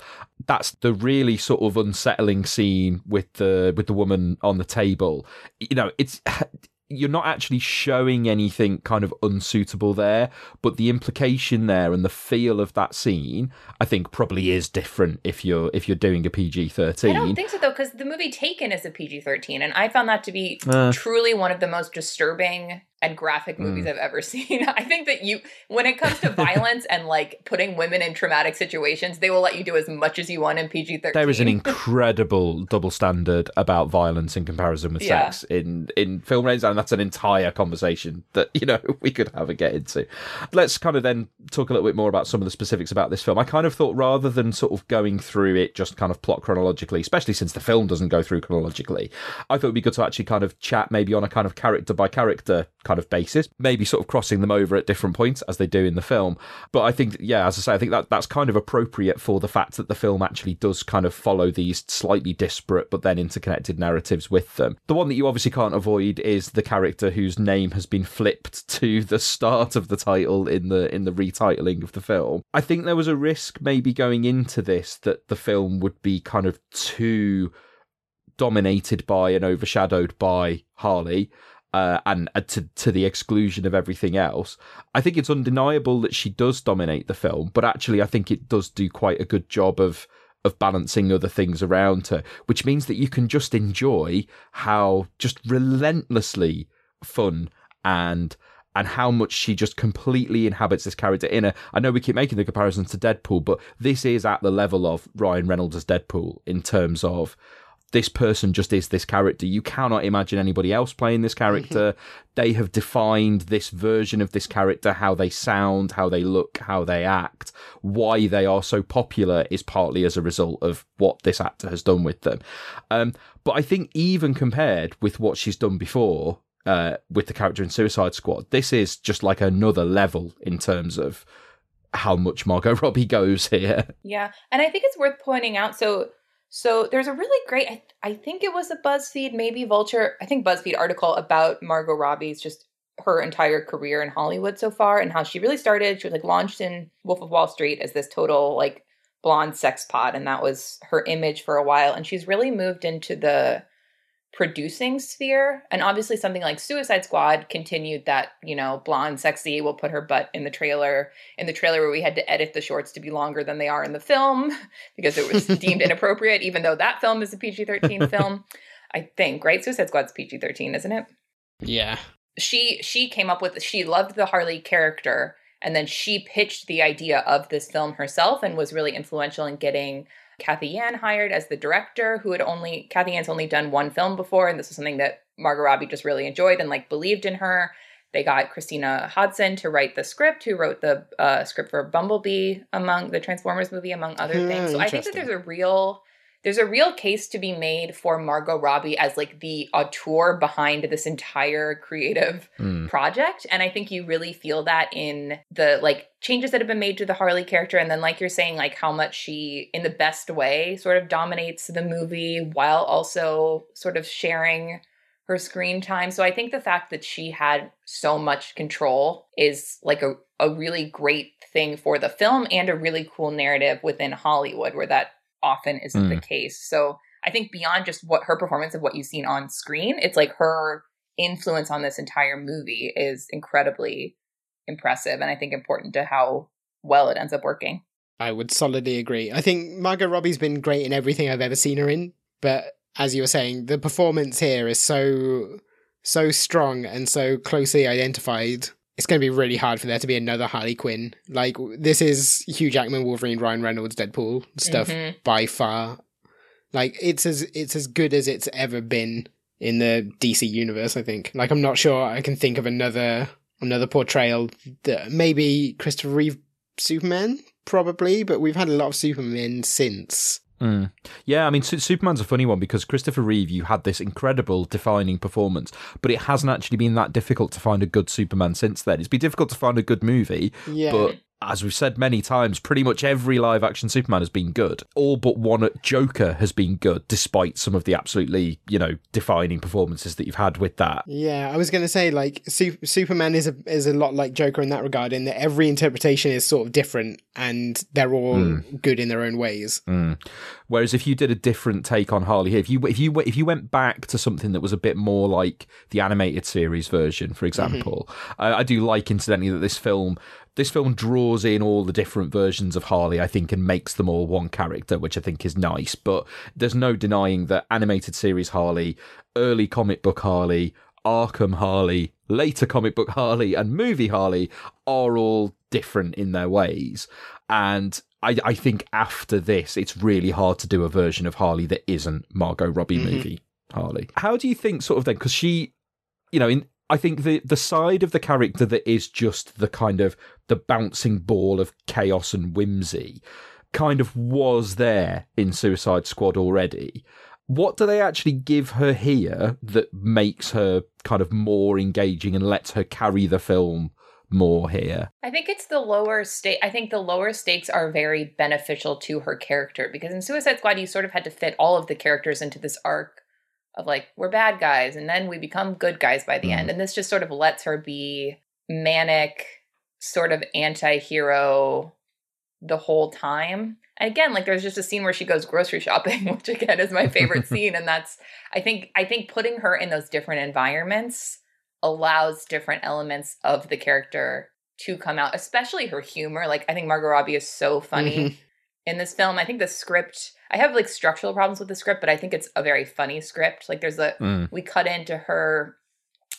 That's the really sort of unsettling scene with the with the woman on the table. You know, it's [laughs] you're not actually showing anything kind of unsuitable there, but the implication there and the feel of that scene, I think, probably is different if you're if you're doing a PG thirteen. I don't think so though, because the movie Taken is a PG thirteen, and I found that to be Uh. truly one of the most disturbing and graphic movies Mm. I've ever [laughs] seen. I think that you, when it comes to violence and like putting women in traumatic situations, they will let you do as much as you want in PG thirteen. There is an [laughs] incredible double standard about violence in comparison with Yeah. sex in in film ratings, and that's an entire conversation that [laughs] you know we could have a get into. Let's kind of then talk a little bit more about some of the specifics about this film. I kind of thought rather than sort of going through it just kind of plot chronologically, especially since the film doesn't go through chronologically, I thought it'd be good to actually kind of chat maybe on a kind of character by character kind kind of basis, maybe sort of crossing them over at different points as they do in the film. But I think, yeah, as I say, I think that that's kind of appropriate for the fact that the film actually does kind of follow these slightly disparate but then interconnected narratives with them. The one that you obviously can't avoid is the character whose name has been flipped [laughs] to the start of the title in the in the retitling of the film. I think there was a risk maybe going into this that the film would be kind of too dominated by and overshadowed by Harley. Uh, and uh, to to the exclusion of everything else. I think it's undeniable that she does dominate the film, but actually, I think it does do quite a good job of of balancing other things around her, which means that you can just enjoy how just relentlessly fun and and how much she just completely inhabits this character in a I know we keep making the comparisons to Deadpool, but this is at the level of Ryan Reynolds as Deadpool in terms of this person just is this character. You cannot imagine anybody else playing this character. they have defined this version of this character, how they sound, how they look, how they act. Why they are so popular is partly as a result of what this actor has done with them. Um, but I think even compared with what she's done before, uh, with the character in Suicide Squad, this is just like another level in terms of how much Margot [laughs] Robbie goes here. Yeah, and I think it's worth pointing out. So so there's a really great, I, I think it was a BuzzFeed, maybe Vulture, I think BuzzFeed article about Margot Robbie's just her entire career in Hollywood so far and how she really started. She was like launched in Wolf of Wall Street as this total like blonde sex pot, and that was her image for a while. And she's really moved into the producing sphere. And obviously, something like Suicide Squad continued that, you know, blonde, sexy, we'll put her butt in the trailer. In the trailer, where we had to edit the shorts to be longer than they are in the film [laughs] because it was deemed [laughs] inappropriate, even though that film is a PG 13 [laughs] film. I think, right? Suicide Squad's PG 13, isn't it? Yeah. She she came up with she loved the Harley character and then she pitched the idea of this film herself and was really influential in getting Cathy Yan hired as the director, who had only Cathy Yan's only done one film before, and this was something that Margot Robbie just really enjoyed and like believed in her. They got Christina Hodson to write the script, who wrote the uh, script for Bumblebee, among the Transformers movie, among other Hmm, things. So I think that there's a real there's a real case to be made for Margot Robbie as like the auteur behind this entire creative Mm. project. And I think you really feel that in the like changes that have been made to the Harley character. And then, like you're saying, like how much she, in the best way, sort of dominates the movie while also sort of sharing her screen time. So I think the fact that she had so much control is like a, a really great thing for the film and a really cool narrative within Hollywood where that often isn't the Mm. case. So I think beyond just what her performance of what you've seen on screen, it's like her influence on this entire movie is incredibly impressive and I think important to how well it ends up working. I would solidly agree. I think Margot Robbie's been great in everything I've ever seen her in, but as you were saying, the performance here is so so strong and so closely identified. It's going to be really hard for there to be another Harley Quinn. Like this is Hugh Jackman, Wolverine, Ryan Reynolds, Deadpool stuff Mhm. by far. Like it's as it's as good as it's ever been in the DC universe. I think. Like I'm not sure I can think of another another portrayal that maybe Christopher Reeve Superman probably, but we've had a lot of Supermen since. Mm. Yeah, I mean, Su- Superman's a funny one because Christopher Reeve, you had this incredible defining performance, but it hasn't actually been that difficult to find a good Superman since then. It's been difficult to find a good movie, Yeah. but as we've said many times, pretty much every live action Superman has been good. All but one Joker has been good, despite some of the absolutely, you know, defining performances that you've had with that. Yeah, I was going to say like Su- Superman is a is a lot like Joker in that regard, in that every interpretation is sort of different and they're all Mm. good in their own ways. Mm. Whereas if you did a different take on Harley here, if you if you if you went back to something that was a bit more like the animated series version, for example, I, I do like incidentally that this film this film draws in all the different versions of Harley, I think, and makes them all one character, which I think is nice. But there's no denying that animated series Harley, early comic book Harley, Arkham Harley, later comic book Harley, and movie Harley are all different in their ways. And I, I think after this, it's really hard to do a version of Harley that isn't Margot Robbie Mhm. movie Harley. How do you think, sort of, then? Because she, you know, in I think the the side of the character that is just the kind of the bouncing ball of chaos and whimsy kind of was there in Suicide Squad already. what do they actually give her here that makes her kind of more engaging and lets her carry the film more here? I think it's the lower stake. I think the lower stakes are very beneficial to her character because in Suicide Squad, you sort of had to fit all of the characters into this arc of like, we're bad guys and then we become good guys by the mm. end. And this just sort of lets her be manic, sort of anti hero the whole time. And again, like there's just a scene where she goes grocery shopping, [laughs] which again is my favorite [laughs] scene. And that's I think I think putting her in those different environments allows different elements of the character to come out, especially her humor. Like I think Margot Robbie is so funny mm-hmm. in this film. I think the script I have like structural problems with the script, but I think it's a very funny script. Like there's a mm. we cut into her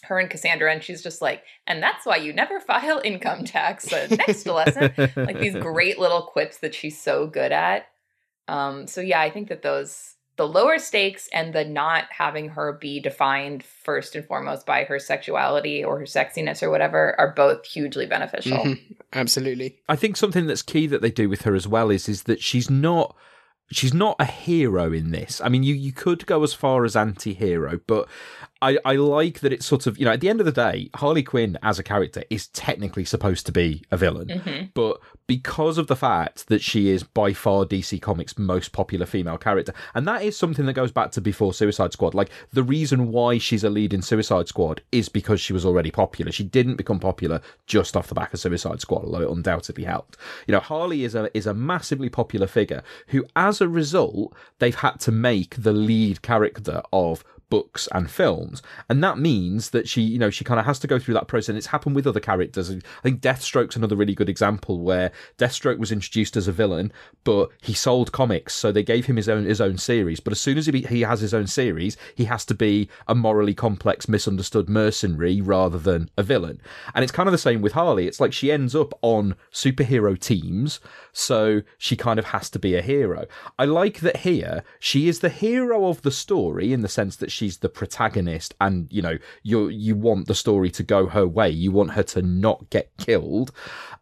her and Cassandra, and she's just like, and that's why you never file income tax. Uh, next lesson, like these [laughs] great little quips that she's so good at. Um, so yeah, I think that those the lower stakes and the not having her be defined first and foremost by her sexuality or her sexiness or whatever are both hugely beneficial. Mm-hmm. Absolutely. I think something that's key that they do with her as well is is that she's not she's not a hero in this. I mean, you you could go as far as anti-hero, but I, I like that it's sort of you know at the end of the day, Harley Quinn as a character is technically supposed to be a villain, mm-hmm. but because of the fact that she is by far DC Comics' most popular female character, and that is something that goes back to before Suicide Squad. Like the reason why she's a lead in Suicide Squad is because she was already popular. She didn't become popular just off the back of Suicide Squad, although it undoubtedly helped. You know, Harley is a is a massively popular figure who, as a result, they've had to make the lead character of books and films. And that means that she you know she kind of has to go through that process. And it's happened with other characters. I think deathstroke's another really good example where deathstroke was introduced as a villain but he sold comics so they gave him his own his own series. But as soon as he, he has his own series he has to be a morally complex misunderstood mercenary rather than a villain. And it's kind of the same with harley. It's like she ends up on superhero teams so she kind of has to be a hero. I like that here she is the hero of the story in the sense that she's the protagonist and you know you you want the story to go her way you want her to not get killed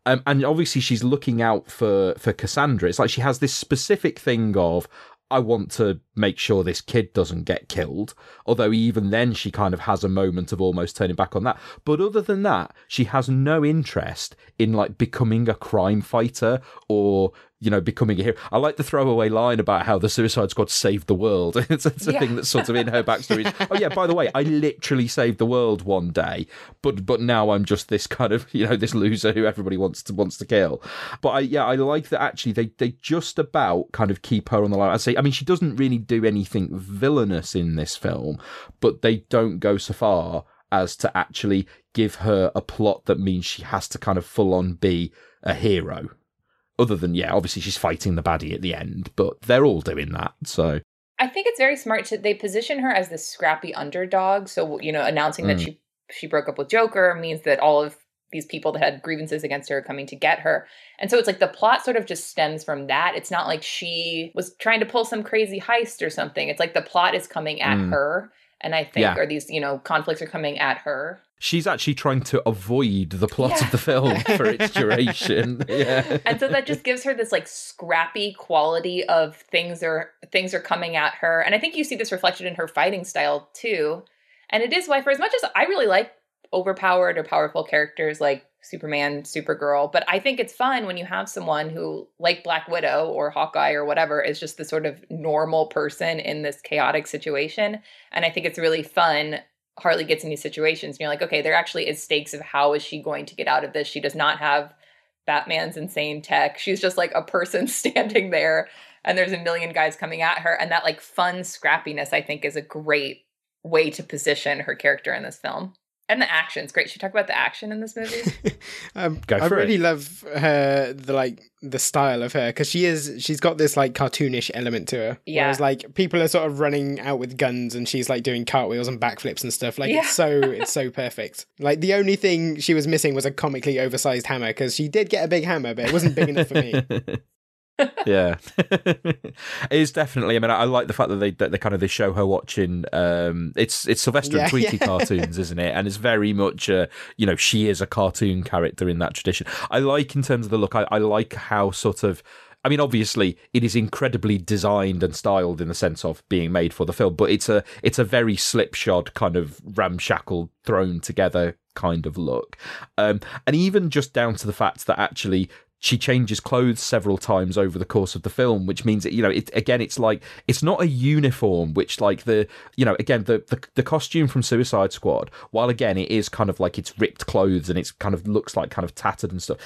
um, and obviously she's looking out for for Cassandra it's like she has this specific thing of I want to make sure this kid doesn't get killed. Although even then she kind of has a moment of almost turning back on that. But other than that, she has no interest in like becoming a crime fighter or you know, becoming a hero. I like the throwaway line about how the Suicide Squad saved the world. it's, [laughs] it's a yeah. thing that's sort of in her backstory. [laughs] oh yeah, by the way, I literally saved the world one day, but but now I'm just this kind of [laughs] you know this loser who everybody wants to wants to kill. But I yeah, I like that actually they they just about kind of keep her on the line. I say, I mean, she doesn't really do anything villainous in this film, but they don't go so far as to actually give her a plot that means she has to kind of full on be a hero other than, yeah, obviously she's fighting the baddie at the end, but they're all doing that. So I think it's very smart to they position her as this scrappy underdog. So you know, announcing mm. that she she broke up with Joker means that all of these people that had grievances against her are coming to get her. And so it's like the plot sort of just stems from that. It's not like she was trying to pull some crazy heist or something. It's like the plot is coming at mm. her. And I think, yeah. or these, you know, conflicts are coming at her she's actually trying to avoid the plot yeah. of the film [laughs] for its duration. yeah. And so that just gives her this like scrappy quality of things are things are coming at her. And I think you see this reflected in her fighting style too. And it is why for as much as I really like overpowered or powerful characters like Superman, Supergirl, but I think it's fun when you have someone who like Black Widow or Hawkeye or whatever is just the sort of normal person in this chaotic situation. And I think it's really fun Harley gets in these situations and you're like, okay, there actually is stakes of how is she going to get out of this? She does not have Batman's insane tech. She's just like a person [laughs] standing there and there's a million guys coming at her. And that like fun scrappiness, I think, is a great way to position her character in this film and the action's great. Should talk about the action in this movie? [laughs] um, Go for I really it. love her the like the style of her because she is she's got this like cartoonish element to her. Yeah. Whereas like people are sort of running out with guns and she's like doing cartwheels and backflips and stuff. Like yeah. it's so [laughs] it's so perfect. Like the only thing she was missing was a comically oversized hammer because she did get a big hammer, but it wasn't big enough for me. [laughs] yeah, [laughs] it is definitely. I mean, I, I, like the fact that they that they kind of they show her watching. Um, it's it's Sylvester yeah, and [laughs] Tweety yeah. cartoons, isn't it? And it's very much, uh, you know, she is a cartoon character in that tradition. I like in terms of the look. I, I like how sort of I mean, obviously, it is incredibly designed and styled in the sense of being made for the film, but it's a it's a very slipshod kind of ramshackle, thrown together kind of look, um, and even just down to the fact that actually she changes clothes several times over the course of the film, which means that you know, it, again, it's like it's not a uniform. Which, like the you know, again, the, the the costume from Suicide Squad, while again it is kind of like it's ripped clothes and it's kind of looks like kind of tattered and stuff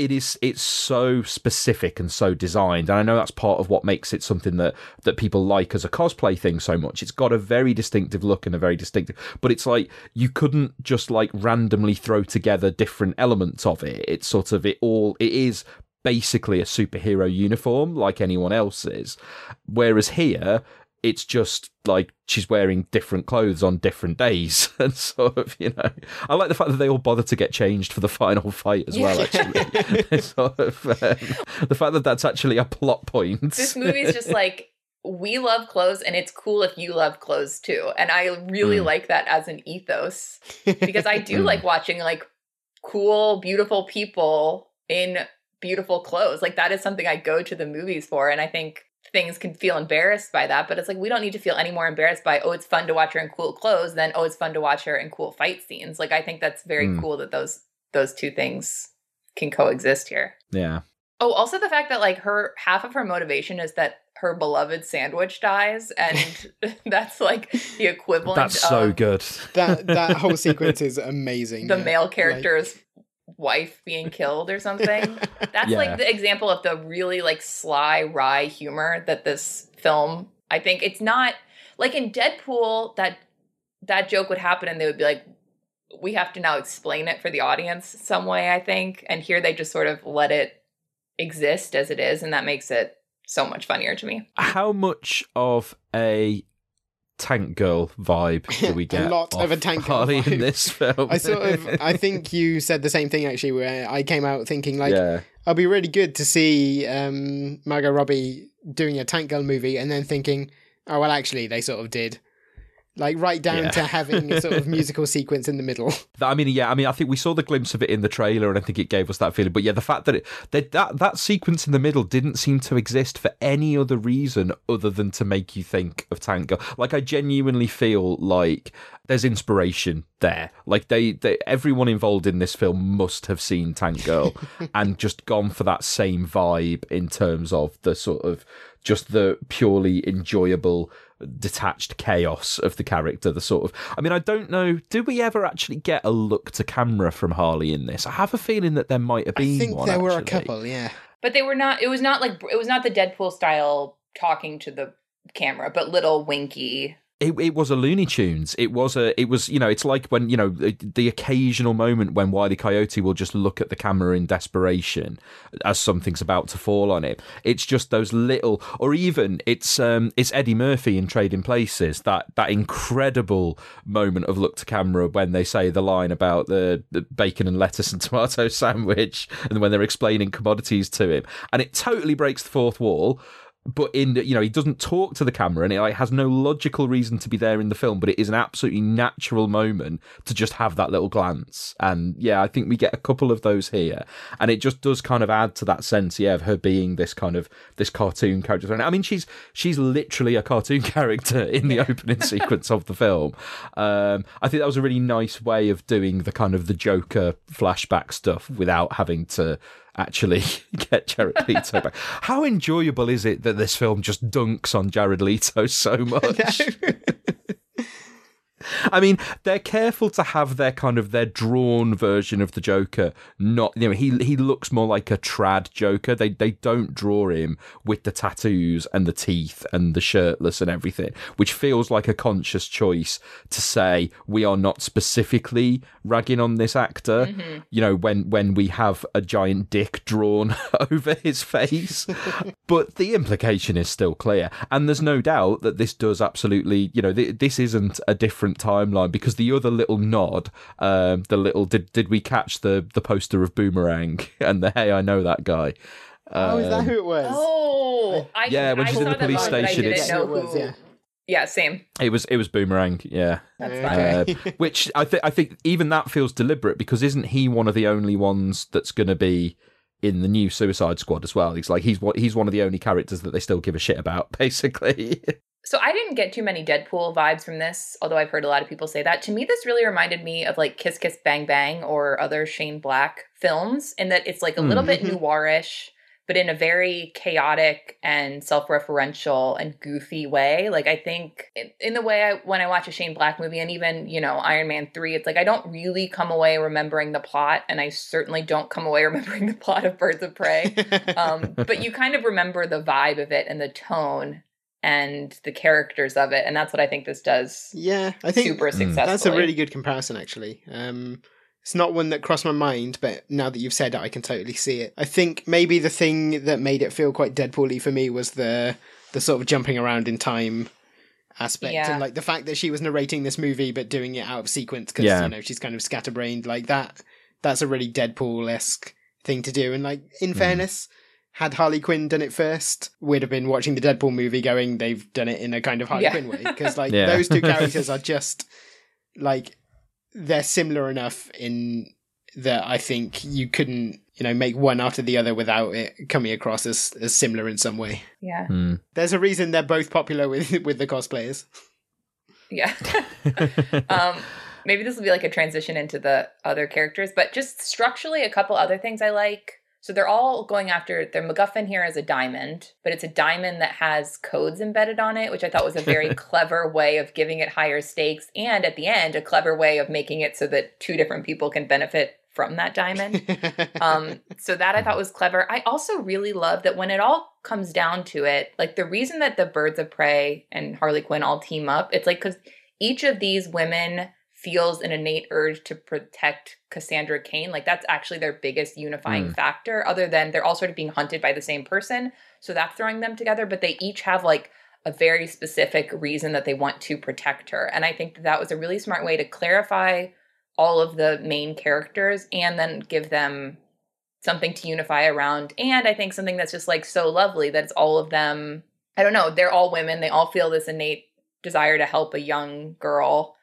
it is it's so specific and so designed and i know that's part of what makes it something that that people like as a cosplay thing so much. It's got a very distinctive look and a very distinctive but it's like you couldn't just like randomly throw together different elements of it. It's sort of it all it is basically a superhero uniform like anyone else's. Whereas here it's just like she's wearing different clothes on different days. [laughs] And sort of you know i like the fact that they all bother to get changed for the final fight as well actually. [laughs] Sort of um, the fact that that's actually a plot point. This movie's just [laughs] like we love clothes and it's cool if you love clothes too. And i really mm. like that as an ethos because i do mm. like watching like cool beautiful people in beautiful clothes. Like that is something i go to the movies for and i think things can feel embarrassed by that, but it's like we don't need to feel any more embarrassed by oh it's fun to watch her in cool clothes than oh it's fun to watch her in cool fight scenes. Like I think that's very mm. cool that those those two things can coexist here. Yeah. Oh, also the fact that like her half of her motivation is that her beloved sandwich dies, and [laughs] that's like the equivalent. That's so good. That that whole [laughs] sequence is amazing. The yeah. male character's like wife being killed or something. [laughs] That's yeah. like the example of the really like sly, wry humor that this film. I think it's not like in Deadpool that that joke would happen and they would be like, we have to now explain it for the audience some way. I think, and here they just sort of let it exist as it is, and that makes it so much funnier to me. How much of a tank girl vibe [laughs] do we get? a lot of a tank girl vibe. in this film. I sort of, [laughs] I think you said the same thing actually. Where I came out thinking like, yeah. I'll be really good to see um, Margot Robbie doing a tank girl movie, and then thinking, oh well, actually they sort of did like right down yeah. to having a sort of [laughs] musical sequence in the middle. I mean, yeah, I mean, I think we saw the glimpse of it in the trailer, and I think it gave us that feeling. But yeah, the fact that it, that that that sequence in the middle didn't seem to exist for any other reason other than to make you think of Tank Girl. Like, I genuinely feel like there's inspiration there. Like they, they everyone involved in this film must have seen Tank Girl [laughs] and just gone for that same vibe in terms of the sort of just the purely enjoyable detached chaos of the character the sort of i mean i don't know did we ever actually get a look to camera from harley in this i have a feeling that there might have been one. I think one, there actually. were a couple yeah but they were not it was not like it was not the deadpool style talking to the camera but little winky it, it was a Looney Tunes. It was a. It was you know. It's like when you know the, the occasional moment when Wiley Coyote will just look at the camera in desperation as something's about to fall on him. It's just those little, or even it's um it's Eddie Murphy in Trading Places. That that incredible moment of look to camera when they say the line about the, the bacon and lettuce and tomato [laughs] sandwich, and when they're explaining commodities to him, and it totally breaks the fourth wall but in you know he doesn't talk to the camera and it like, has no logical reason to be there in the film but it is an absolutely natural moment to just have that little glance. And yeah i think we get a couple of those here. And it just does kind of add to that sense yeah of her being this kind of this cartoon character. I mean she's she's literally a cartoon [laughs] character in the opening [laughs] sequence of the film. Um, i think that was a really nice way of doing the kind of the joker flashback stuff without having to actually [laughs] get Jared [laughs] Leto back. How enjoyable is it that this film just dunks on Jared Leto so [laughs] much? I mean, they're careful to have their kind of their drawn version of the Joker. Not, you know, he he looks more like a trad Joker. They they don't draw him with the tattoos and the teeth and the shirtless and everything, which feels like a conscious choice to say we are not specifically ragging on this actor. Mm-hmm. You know, when when we have a giant dick drawn [laughs] over his face, but the implication is still clear, and there's no doubt that this does absolutely. You know, th- this isn't a different timeline because the other little nod, um, the little did did we catch the the poster of Boomerang [laughs] and the hey I know that guy. Um, oh, is that who it was? Oh, I, yeah, when I she's in the police station, it's know who. Was, yeah. Yeah, same. It was it was Boomerang, yeah. That's uh, [laughs] which I think I think even that feels deliberate because isn't he one of the only ones that's going to be in the new Suicide Squad as well. He's like he's what he's one of the only characters that they still give a shit about, [laughs] basically. So I didn't get too many Deadpool vibes from this, although I've heard a lot of people say that. To me, this really reminded me of like Kiss Kiss Bang Bang or other Shane Black films, in that it's like a little bit Mhm. noirish, but in a very chaotic and self-referential and goofy way. Like I think in, in the way I when I watch a Shane Black movie, and even you know Iron Man three, it's like I don't really come away remembering the plot, and I certainly don't come away [laughs] remembering the plot of Birds of Prey. um, but you kind of remember the vibe of it and the tone and the characters of it, and that's what I think this does. Yeah, I think super successfully. That's a really good comparison, actually. Um, it's not one that crossed my mind, but now that you've said it, I can totally see it. I think maybe the thing that made it feel quite Deadpool-y for me was the the sort of jumping around in time aspect, Yeah. and like the fact that she was narrating this movie but doing it out of sequence because Yeah. you know she's kind of scatterbrained like that. That's a really Deadpool-esque thing to do, and like in fairness. Had Harley Quinn done it first, we'd have been watching the Deadpool movie going, they've done it in a kind of Harley Yeah. Quinn way. Because, like, [laughs] Yeah. those two characters [laughs] are just, like, they're similar enough in that I think you couldn't, you know, make one after the other without it coming across as, as similar in some way. Yeah. Hmm. There's a reason they're both popular with [laughs] with the cosplayers. Yeah. um, maybe this will be like a transition into the other characters, but just structurally, a couple other things I like. So they're all going after their MacGuffin here is a diamond, but it's a diamond that has codes embedded on it, which I thought was a very [laughs] clever way of giving it higher stakes. And at the end, a clever way of making it so that two different people can benefit from that diamond. [laughs] um, so that I thought was clever. I also really love that when it all comes down to it, like the reason that the Birds of Prey and Harley Quinn all team up, it's like because each of these women feels an innate urge to protect Cassandra Cain. Like that's actually their biggest unifying Mm. factor, other than they're all sort of being hunted by the same person. So that's throwing them together, but they each have like a very specific reason that they want to protect her. And I think that, that was a really smart way to clarify all of the main characters and then give them something to unify around. And I think something that's just like so lovely that it's all of them. I don't know, they're all women. They all feel this innate desire to help a young girl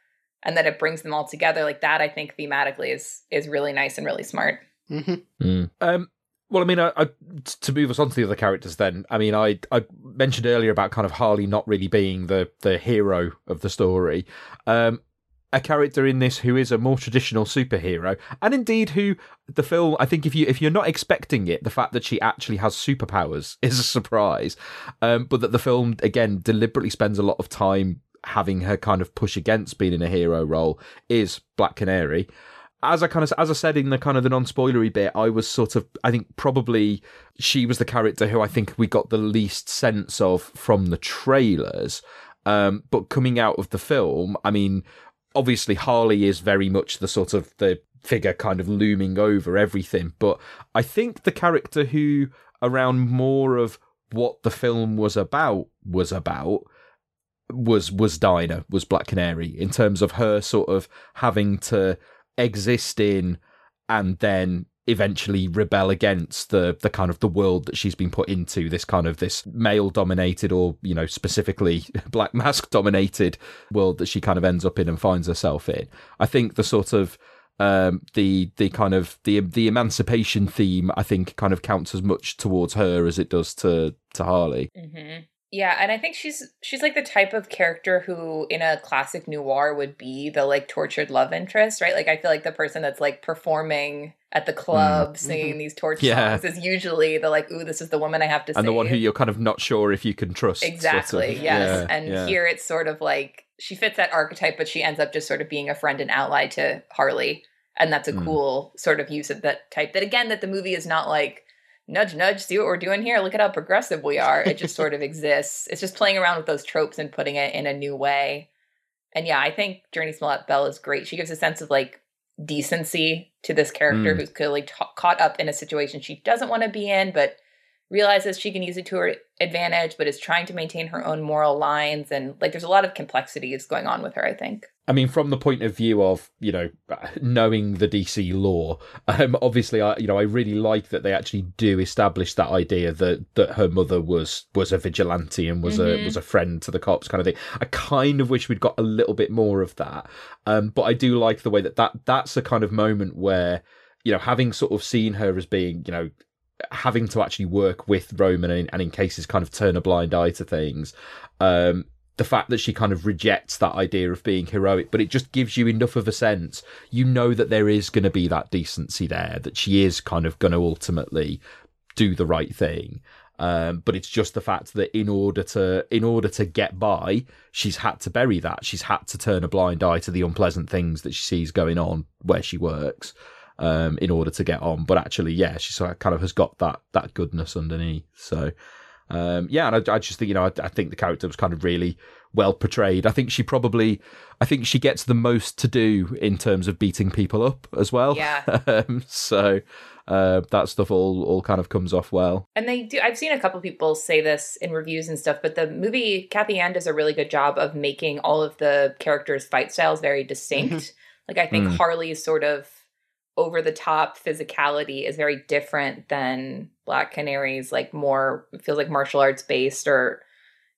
and that it brings them all together like that I think thematically is is really nice and really smart. Mm. Um, well, I mean, I, I, to move us on to the other characters, then I mean, I I mentioned earlier about kind of Harley not really being the the hero of the story. Um, a character in this who is a more traditional superhero, and indeed who the film. I think if you if you're not expecting it, the fact that she actually has superpowers [laughs] is a surprise. Um, but that the film again deliberately spends a lot of time having her kind of push against being in a hero role is Black Canary as I kind of as I said in the kind of the non-spoilery bit, I was sort of I think probably she was the character who I think we got the least sense of from the trailers. Um, but coming out of the film, I mean, obviously Harley is very much the sort of the figure kind of looming over everything. But I think the character who around more of what the film was about was about was was Dinah, was Black Canary, in terms of her sort of having to exist in and then eventually rebel against the the kind of the world that she's been put into this kind of this male dominated or you know specifically [laughs] black mask dominated world that she kind of ends up in and finds herself in i think the sort of um the the kind of the the emancipation theme i think kind of counts as much towards her as it does to to harley Mm-hmm. Yeah, and I think she's she's like the type of character who in a classic noir would be the like tortured love interest, right? Like I feel like the person that's like performing at the club singing these torture Yeah. songs is usually the like, ooh, this is the woman I have to and the one who you're kind of not sure if you can trust sort of. Exactly. Yes. Yeah, and yeah. here it's sort of like she fits that archetype, but she ends up just sort of being a friend and ally to Harley. And that's a Mm. cool sort of use of that type. That again, that the movie is not like nudge, nudge, see what we're doing here. Look at how progressive we are. It just sort of [laughs] exists. It's just playing around with those tropes and putting it in a new way. And yeah, I think Jurnee Smollett Bell is great. She gives a sense of like decency to this character Mm. who's clearly caught up in a situation she doesn't want to be in, but realizes she can use it to her advantage, but is trying to maintain her own moral lines. And like, there's a lot of complexities going on with her, I think. I mean, from the point of view of you know knowing the DC lore, um, obviously, I you know I really like that they actually do establish that idea that that her mother was was a vigilante and was Mhm. a was a friend to the cops kind of thing. I kind of wish we'd got a little bit more of that, um, but I do like the way that that that's a kind of moment where you know having sort of seen her as being you know having to actually work with Roman and, and in cases kind of turn a blind eye to things. Um, the fact that she kind of rejects that idea of being heroic, but it just gives you enough of a sense. You know that there is going to be that decency there, that she is kind of going to ultimately do the right thing. Um, but it's just the fact that in order to in order to get by, she's had to bury that. She's had to turn a blind eye to the unpleasant things that she sees going on where she works um, in order to get on. But actually, yeah, she sort of kind of has got that that goodness underneath. So um, yeah, and I, I, just think you know I, I, think the character was kind of really well portrayed. I think she probably, I think she gets the most to do in terms of beating people up as well. Yeah. [laughs] um, so uh, that stuff all all kind of comes off well. And they do. I've seen a couple people say this in reviews and stuff, but the movie Cathy Yan does a really good job of making all of the characters' fight styles very distinct. Mm-hmm. like I think mm. Harley's sort of over the top physicality is very different than Black Canaries, like more feels like martial arts based or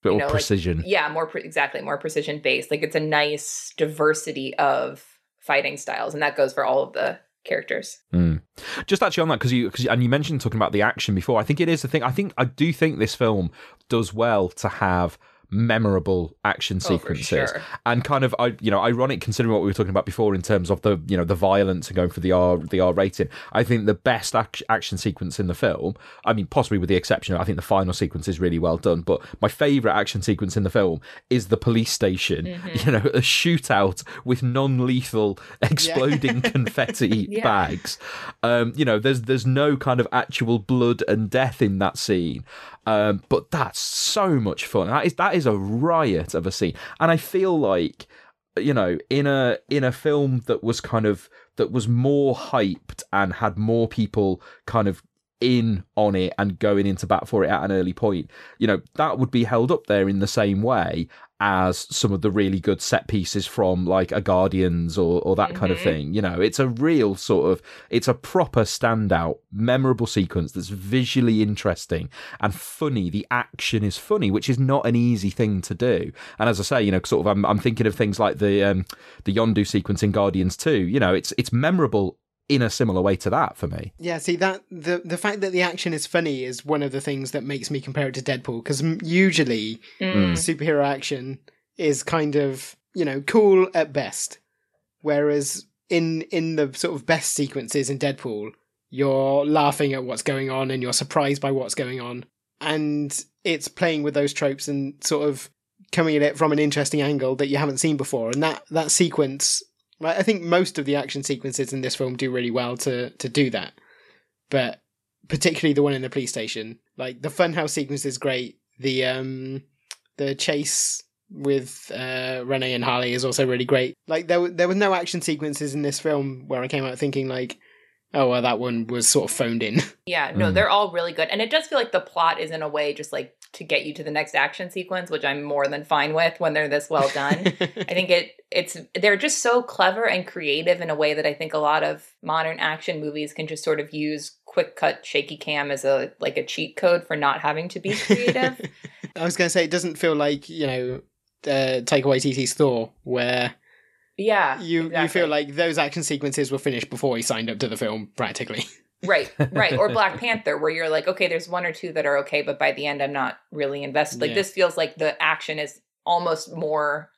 you know, precision. Like, yeah, more pre- exactly more precision based. Like it's a nice diversity of fighting styles, and that goes for all of the characters. Mm. Just actually on that because you cause, and you mentioned talking about the action before. I think it is the thing. I think I do think this film does well to have memorable action oh, sequences oh, sure. and kind of I you know ironic considering what we were talking about before in terms of the you know the violence and going for the R the R rating I think the best ac- action sequence in the film I mean possibly with the exception of I think the final sequence is really well done but my favorite action sequence in the film is the police station mm-hmm. [laughs] you know a shootout with non-lethal [laughs] exploding yeah. [laughs] confetti yeah. bags um you know there's there's no kind of actual blood and death in that scene um, but that's so much fun. That is that is a riot of a scene, and I feel like you know in a in a film that was kind of that was more hyped and had more people kind of in on it and going into bat for it at an early point, you know, that would be held up there in the same way as some of the really good set pieces from like a Guardians or, or that mm-hmm. kind of mm-hmm. thing. You know, it's a real sort of, it's a proper standout, memorable sequence that's visually interesting and funny. The action is funny, which is not an easy thing to do. And as I say, you know, sort of, I'm, I'm thinking of things like the um, the Yondu sequence in Guardians 2. You know, it's it's memorable in a similar way to that for me. Yeah, see that the the fact that the action is funny is one of the things that makes me compare it to Deadpool because usually mm. superhero action is kind of you know cool at best, whereas in in the sort of best sequences in Deadpool, you're laughing at what's going on and you're surprised by what's going on, and it's playing with those tropes and sort of coming at it from an interesting angle that you haven't seen before, and that that sequence Right, I think most of the action sequences in this film do really well to to do that, but particularly the one in the police station, like the funhouse sequence is great. The um the chase with uh, Renee and Harley is also really great. Like there there was no action sequences in this film where I came out thinking like, oh well, that one was sort of phoned in. [laughs] Yeah, no, mm. they're all really good, and it does feel like the plot is in a way just like to get you to the next action sequence, which I'm more than fine with when they're this well done. [laughs] I think it it's they're just so clever and creative in a way that I think a lot of modern action movies can just sort of use quick cut shaky cam as a like a cheat code for not having to be creative. [laughs] I was going to say it doesn't feel like, you know, uh, Taika Waititi's Thor where yeah, you exactly. you feel like those action sequences were finished before he signed up to the film practically. [laughs] right, right. Or Black [laughs] Panther, where you're like, okay, there's one or two that are okay, but by the end, I'm not really invested. Like, yeah. this feels like the action is almost more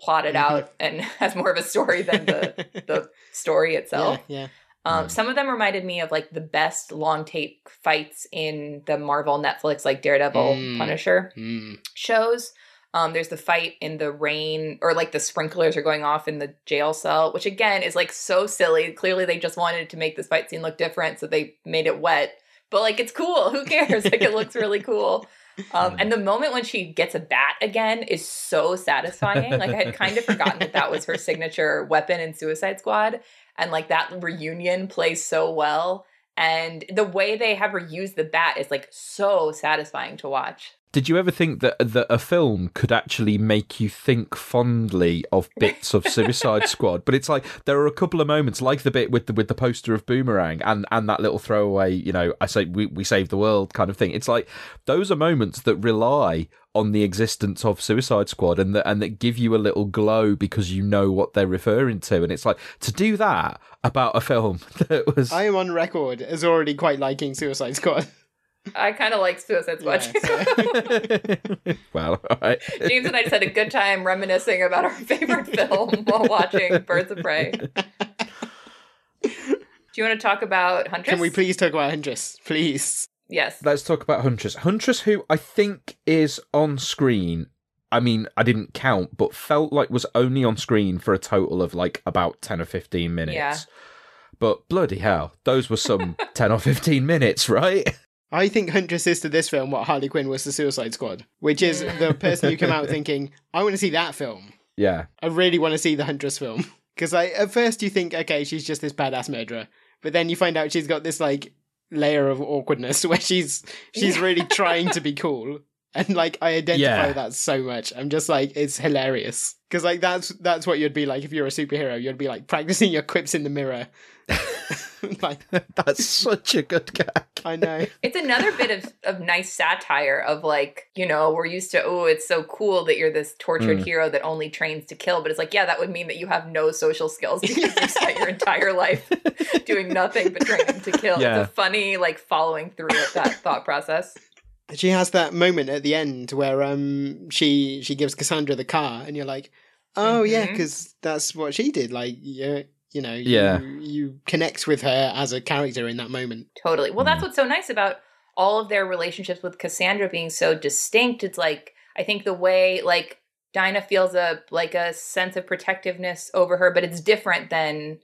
plotted mm-hmm. out and [laughs] has more of a story than the the story itself. Yeah. yeah. Um, mm. Some of them reminded me of like the best long take fights in the Marvel Netflix, like Daredevil, mm. Punisher mm. shows. Um, there's the fight in the rain, or like the sprinklers are going off in the jail cell, which again is like so silly. Clearly, they just wanted to make this fight scene look different, so they made it wet. But like, it's cool. Who cares? like, it looks really cool. [laughs] Um, and the moment when she gets a bat again is so satisfying. Like, I had kind of forgotten that that was her [laughs] signature weapon in Suicide Squad. And like, that reunion plays so well. And the way they have her use the bat is like so satisfying to watch. Did you ever think that that a film could actually make you think fondly of bits of Suicide [laughs] Squad? But it's like there are a couple of moments, like the bit with the with the poster of Boomerang and and that little throwaway, you know, I say we we save the world kind of thing. It's like those are moments that rely on the existence of Suicide Squad and that and that give you a little glow because you know what they're referring to. And it's like to do that about a film [laughs] that was. I am on record as already quite liking Suicide Squad. I kind of like Suicide Squad. Yeah, [laughs] well, all right. James and I just had a good time reminiscing about our [laughs] favorite film while watching Birds of Prey. Do you want to talk about Huntress? Can we please talk about Huntress? Please. Yes. Let's talk about Huntress. Huntress, who I think is on screen. I mean, I didn't count, but felt like was only on screen for a total of like about 10 or 15 minutes. Yeah. But bloody hell, those were some [laughs] 10 or 15 minutes, right? I think Huntress is to this film what Harley Quinn was to Suicide Squad, which is the person who came out [laughs] thinking, I want to see that film. Yeah. I really want to see the Huntress film. [laughs] Because like, at first you think, okay, she's just this badass murderer. But then you find out she's got this like layer of awkwardness [laughs] where she's she's really trying to be cool. And like I identify Yeah. that so much. I'm just like it's hilarious. Because like that's that's what you'd be like if you're a superhero. You'd be like practicing your quips in the mirror. [laughs] [laughs] like That's such a good gag. I know. It's another bit of, of nice satire of like, you know, we're used to, oh, it's so cool that you're this tortured Mm. hero that only trains to kill. But it's like, yeah, that would mean that you have no social skills because you've [laughs] spent your entire life doing nothing but training to kill. Yeah. It's a funny, like, following through of that thought process. She has that moment at the end where um she she gives Cassandra the car, and you're like, oh yeah, Mhm. because that's what she did. Like you you know you, Yeah. you connect with her as a character in that moment. Totally. Well, that's what's so nice about all of their relationships with Cassandra being so distinct. It's like I think the way like Dinah feels a like a sense of protectiveness over her, but it's different than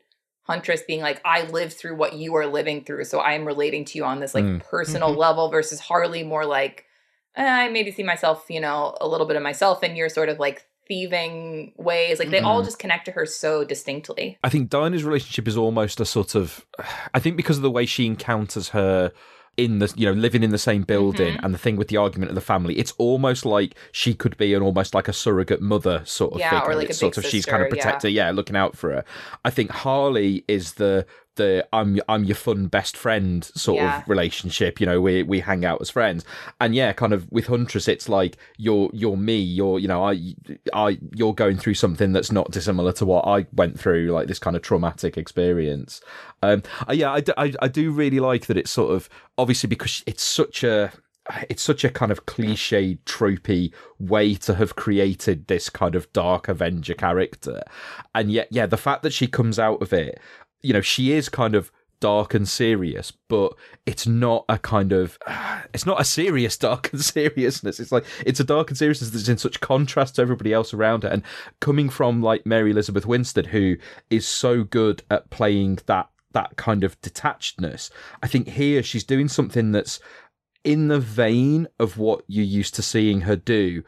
Huntress being like, I lived through what you are living through, so I am relating to you on this like Mm. personal Mhm. level versus Harley more like eh, I maybe see myself, you know, a little bit of myself in your sort of like thieving ways. Like they all Mhm. just connect to her so distinctly. I think Diana's relationship is almost a sort of. [sighs] I think because of the way she encounters her in the you know living in the same building Mhm. and the thing with the argument of the family it's almost like she could be an almost like a surrogate mother sort of Yeah, or figure like a sort of she's kind of sister, yeah. protector yeah. looking out for her i think harley is the the i'm i'm your fun best friend sort Yeah. of relationship you know we we hang out as friends. And yeah kind of with huntress it's like you're you're me you're you know i i you're going through something that's not dissimilar to what i went through like this kind of traumatic experience. Um uh, yeah I, do- I i do really like that it's sort of obviously because it's such a it's such a kind of cliched tropey way to have created this kind of dark avenger character. And yet yeah the fact that she comes out of it you know she is kind of dark and serious but it's not a kind of [sighs] it's not a serious [laughs] dark and seriousness. It's like it's a dark and seriousness that's in such contrast to everybody else around her. And coming from like mary elizabeth winstead who is so good at playing that that kind of detachedness i think here she's doing something that's in the vein of what you're used to seeing her do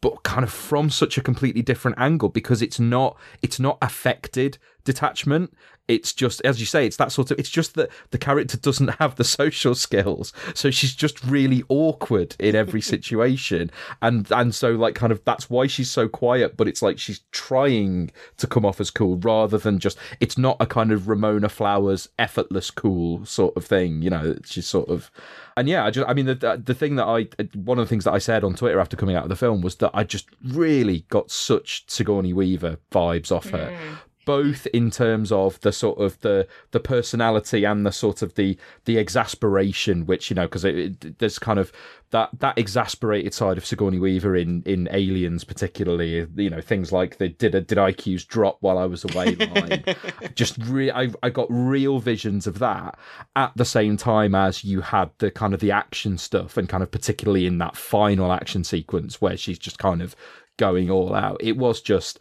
but kind of from such a completely different angle because it's not it's not affected detachment it's just as you say it's that sort of it's just that the character doesn't have the [laughs] social skills. So she's just really awkward in every [laughs] situation. And and so like kind of that's why she's so quiet but it's like she's trying to come off as cool rather than just it's not a kind of ramona flowers effortless cool sort of thing you know she's sort of and yeah, I just, I mean, the, the the thing that I, one of the things that I said on Twitter after coming out of the film was that I just really got such Sigourney Weaver vibes off her. Mm. Both in terms of the sort of the the personality and the sort of the the exasperation, which you know, because there's kind of that that exasperated side of Sigourney Weaver in in Aliens, particularly. You know, things like the did a, did IQs drop while I was away [laughs] line. just re- I, I got real visions of that at the same time as you had the kind of the action stuff and kind of particularly in that final action sequence where she's just kind of going all out it was just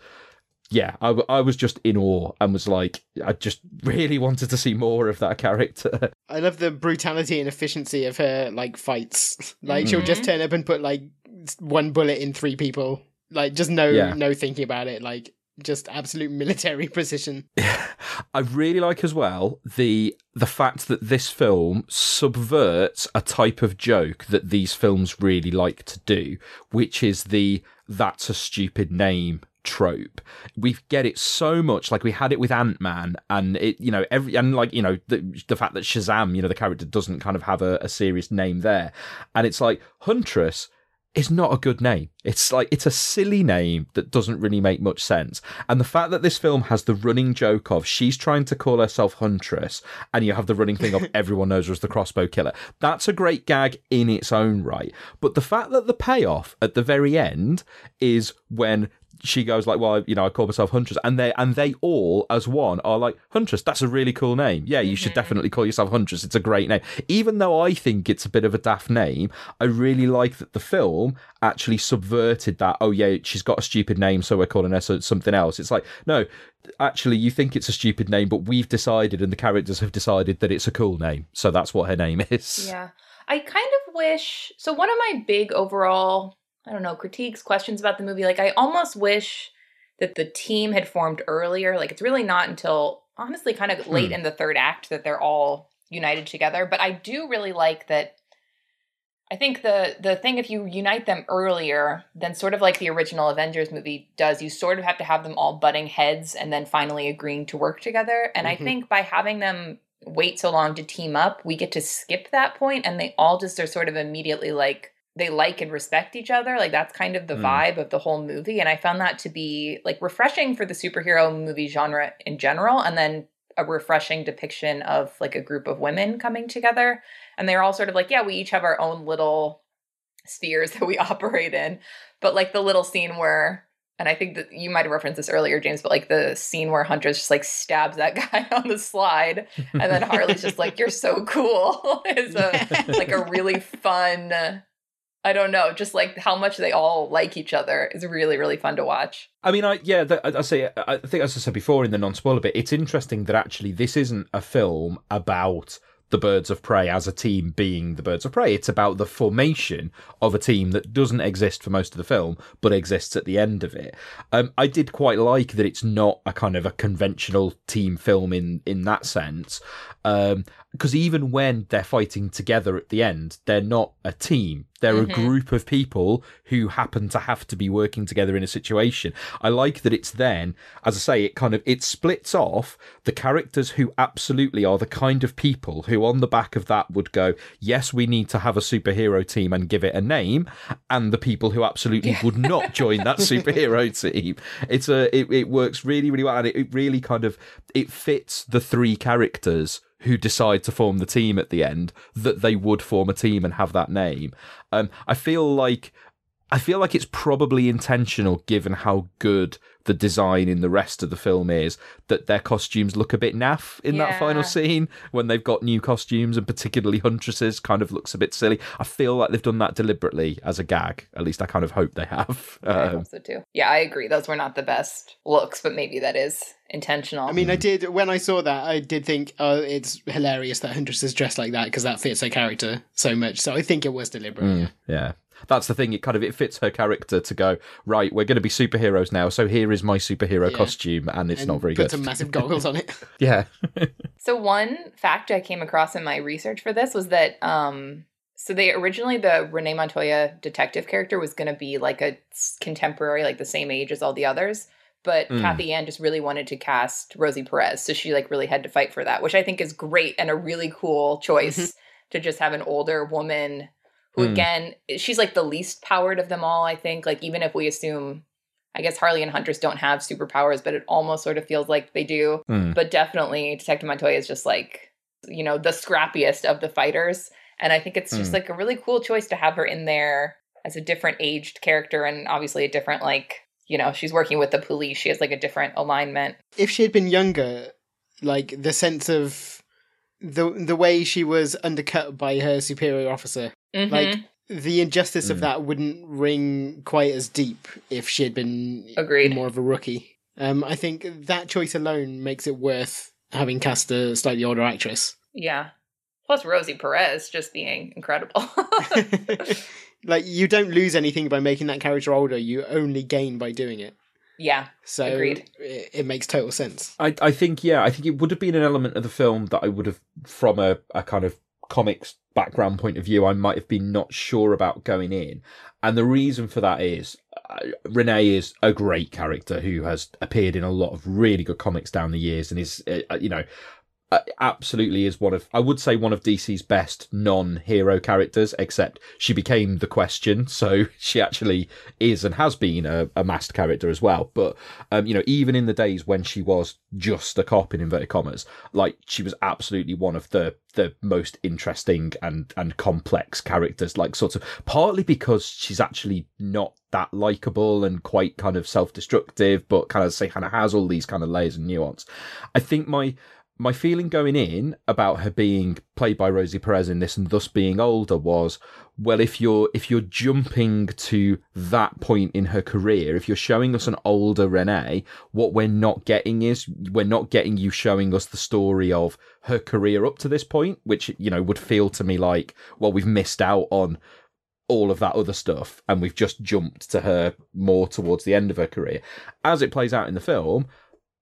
yeah I, I was just in awe and was like i just really wanted to see more of that character [laughs] I love the brutality and efficiency of her like fights. [laughs] Like she'll just mm-hmm. turn up and put like one bullet in three people. Like just no Yeah. no thinking about it. Like just absolute military [laughs] precision. I really like as well the the fact that this film subverts a type of joke that these films really like to do, which is the that's a stupid name trope. We get it so much, like we had it with Ant Man, and it, you know, every and like you know the the fact that Shazam, you know, the character doesn't kind of have a, a serious name there, and it's like Huntress is not a good name. It's like it's a silly name that doesn't really make much sense. And the fact that this film has the running joke of she's trying to call herself Huntress, and you have the running thing of [laughs] everyone knows her as the crossbow killer. That's a great gag in its own right. But the fact that the payoff at the very end is when she goes like, "Well, you know, I call myself Huntress," and they and they all as one are like, "Huntress, that's a really cool name. Yeah, you should definitely call yourself Huntress. It's a great name." Even though I think it's a bit of a daft name, I really like that the film actually subverted that. Oh yeah, she's got a stupid name, so we're calling her something else. It's like, no, actually, you think it's a stupid name, but we've decided, and the characters have decided that it's a cool name, so that's what her name is. Yeah. I kind of wish. So, one of my big overall I don't know, critiques, questions about the movie. Like, I almost wish that the team had formed earlier. Like, it's really not until honestly kind of late Hmm. in the third act that they're all united together. But I do really like that. I think the the thing if you unite them earlier than sort of like the original Avengers movie does, you sort of have to have them all butting heads and then finally agreeing to work together. And I Mhm. think by having them wait so long to team up, we get to skip that point and they all just are sort of immediately like they like and respect each other. Like that's kind of the Mm. vibe of the whole movie. And I found that to be like refreshing for the superhero movie genre in general. And then a refreshing depiction of like a group of women coming together. And they're all sort of like, yeah, we each have our own little spheres [laughs] that we operate in. But like the little scene where and I think that you might have referenced this earlier, James, but like the scene where Huntress just like stabs that [laughs] guy on the slide, and then Harley's just like, "You're so cool." [laughs] is a like a really fun. I don't know, just like how much they all like each other is really really fun to watch. I mean, I yeah, the, I I say I think as I said before in the non-spoiler bit, it's interesting that actually this isn't a film about the Birds of Prey as a team being the Birds of Prey. It's about the formation of a team that doesn't exist for most of the film, but exists at the end of it. Um, I did quite like that it's not a kind of a conventional team film in in that sense, because even when they're fighting together at the end, they're not a team. They're Mhm. a group of people who happen to have to be working together in a situation. I like that it's then, as I say, it kind of it splits off the characters who absolutely are the kind of people who on the back of that would go, yes, we need to have a superhero team and give it a name, and the people who absolutely would not join that [laughs] superhero team. It's a it, it works really really well, and it, it really kind of it fits the three characters who decide to form the team at the end that they would form a team and have that name. Um, I feel like I feel like it's probably intentional given how good the design in the rest of the film is that their costumes look a bit naff in that final scene when they've got new costumes and particularly Huntresses kind of looks a bit silly. I feel like they've done that deliberately as a gag. At least I kind of hope they have. I Um, hope so too. Yeah, I agree. Those were not the best looks, but maybe that is intentional. I mean, I did when I saw that, I did think, oh, it's hilarious that Huntress is dressed like that because that fits her character so much. So I think it was deliberate. Mm, yeah. That's the thing. It kind of it fits her character to go right. We're going to be superheroes now, so here is my superhero Yeah. costume, and it's And not very good. put good. some massive goggles on it. [laughs] yeah, [laughs] So one fact I came across in my research for this was that um so they originally the Renee Montoya detective character was going to be like a contemporary like the same age as all the others but Mm. Cathy Yan just really wanted to cast Rosie Perez so she like really had to fight for that which I think is great and a really cool choice to just have an older woman who Mm. again she's like the least powered of them all I think like even if we assume I guess Harley and Huntress don't have superpowers, but it almost sort of feels like they do. Mm. But definitely, Detective Montoya is just like, you know, the scrappiest of the fighters. And I think it's just Mm. like a really cool choice to have her in there as a different aged character and obviously a different, like, you know, she's working with the police. She has like a different alignment. if she had been younger, like the sense of the the way she was undercut by her superior officer, Mhm. like the injustice of Mm. that wouldn't ring quite as deep if she had been Agreed. more of a rookie. Um, I think that choice alone makes it worth having cast a slightly older actress. Yeah. Plus Rosie Perez just being incredible. [laughs] Like you don't lose anything by making that character older; you only gain by doing it. Yeah. So agreed. It, it makes total sense. I, I think yeah, I think it would have been an element of the film that I would have, from a, a kind of comics background point of view, I might have been not sure about going in, and the reason for that is uh, Renee is a great character who has appeared in a lot of really good comics down the years, and is uh, you know uh, absolutely is one of I would say one of DC's best non-hero characters except she became the question [laughs] so she actually is and has been a, a masked character as well. But um, you know even in the days when she was just a cop in inverted commas like she was absolutely one of the the most interesting and and complex characters like sort of partly because she's actually not that likable and quite kind of self-destructive but kind of say of has all these kind of layers and nuance. I think my my feeling going in about her being played by Rosie Perez in this and thus being older was well if you're if you're jumping to that point in her career if you're showing us an older Renee what we're not getting is we're not getting you showing us the story of her career up to this point which you know would feel to me like well we've missed out on all of that other stuff and we've just jumped to her more towards the end of her career. As it plays out in the film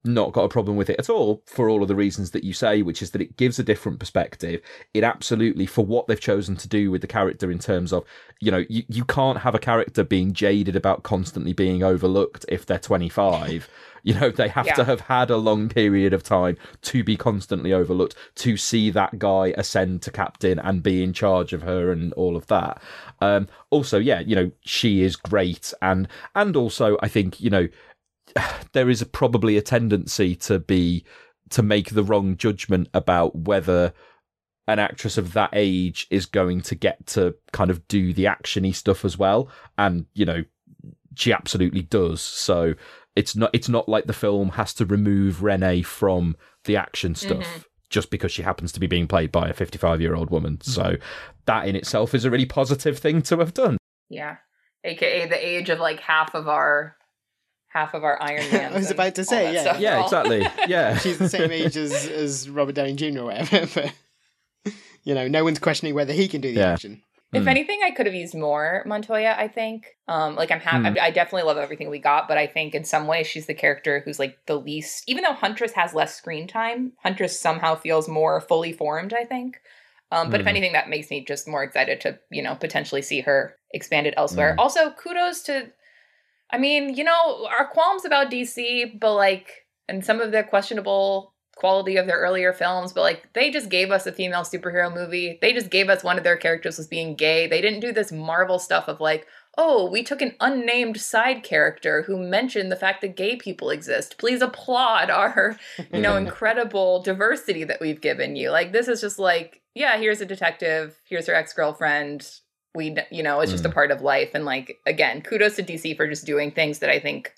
not got a problem with it at all for all of the reasons that you say, which is that it gives a different perspective. It absolutely, for what they've chosen to do with the character in terms of, you know, you, you can't have a character being jaded about constantly being overlooked if they're 25. you know, they have Yeah. to have had a long period of time to be constantly overlooked, to see that guy ascend to captain and be in charge of her and all of that. Um, also, yeah, you know, she is great. And, and also, I think, you know, [sighs] there is probably a tendency to be to make the wrong judgment about whether an actress of that age is going to get to kind of do the actiony stuff as well and you know she absolutely does so it's not it's not like the film has to remove Renee from the action stuff Mhm. just because she happens to be being played by a 55 year old woman so that in itself is a really positive thing to have done Yeah. AKA the age of like half of our half of our Iron [laughs] Man. I was about to say, yeah, Yeah, exactly. [laughs] Yeah. She's the same age as, [laughs] as Robert Downey Jr. or whatever, but you know, no one's questioning whether he can do the Yeah. action. If anything, I could have used more Montoya. I think, um, like I'm happy. Hmm. I definitely love everything we got, but I think in some ways she's the character who's like the least. Even though Huntress has less screen time, Huntress somehow feels more fully formed. I think. Um, but if Hmm. anything, that makes me just more excited to you know potentially see her expanded elsewhere. Hmm. Also, kudos to. I mean, you know, our qualms about DC, but like, and some of the questionable quality of their earlier films, but like they just gave us a female superhero movie. They just gave us one of their characters was being gay. They didn't do this Marvel stuff of like, oh, we took an unnamed side character who mentioned the fact that gay people exist. Please applaud our, you know, [laughs] incredible diversity that we've given you. Like this is just like, yeah, here's a detective, here's her ex-girlfriend. We, you know, it's just a Mm. part of life. And like, again, kudos to DC for just doing things that I think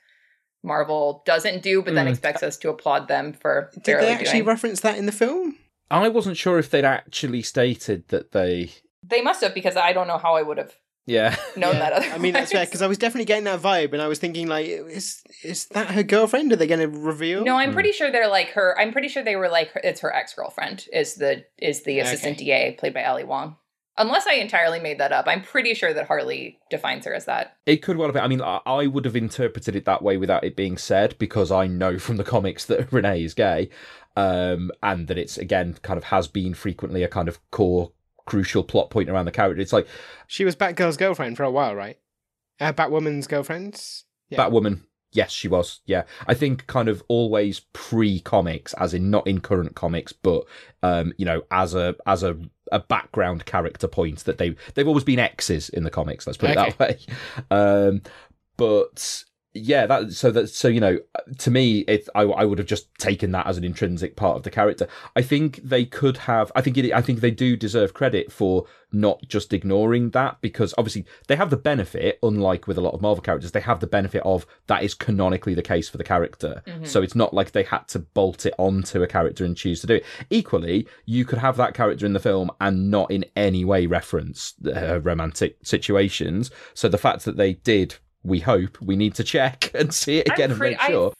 Marvel doesn't do, but then Mm. expects us to applaud them for Did they actually doing. reference that in the film? I wasn't sure if they'd actually stated that they they must have because I don't know how I would have yeah known Yeah, that. Otherwise. I mean, that's fair [laughs] because I was definitely getting that vibe, and I was thinking, like, is is that her girlfriend? Are they going to reveal? No, I'm pretty sure they're like her. I'm pretty sure they were like it's her ex girlfriend is the is the assistant DA played by Ali Wong. Unless I entirely made that up, I'm pretty sure that Harley defines her as that. It could well have been. I mean, I, I would have interpreted it that way without it being said because I know from the comics that [laughs] Renee is gay, um, and that it's again kind of has been frequently a kind of core crucial plot point around the character. It's like She was Batgirl's girlfriend for a while, right? Uh, Batwoman's girlfriend. Yeah. Batwoman. Yes, she was. Yeah, I think kind of always pre comics, as in not in current comics, but um, you know, as a as a a background character point that they they've always been exes in the comics. Let's put it that way. Um, but yeah, that so that so you know, to me, it I I would have just taken that as an intrinsic part of the character. I think they could have. I think it. I think they do deserve credit for not just ignoring that because obviously they have the benefit, unlike with a lot of Marvel characters, they have the benefit of that is canonically the case for the character. Mhm. So it's not like they had to bolt it onto a character and choose to do it. Equally, you could have that character in the film and not in any way reference uh, romantic situations. So the fact that they did, we hope, we need to check [laughs] and see it again I'm and make sure. I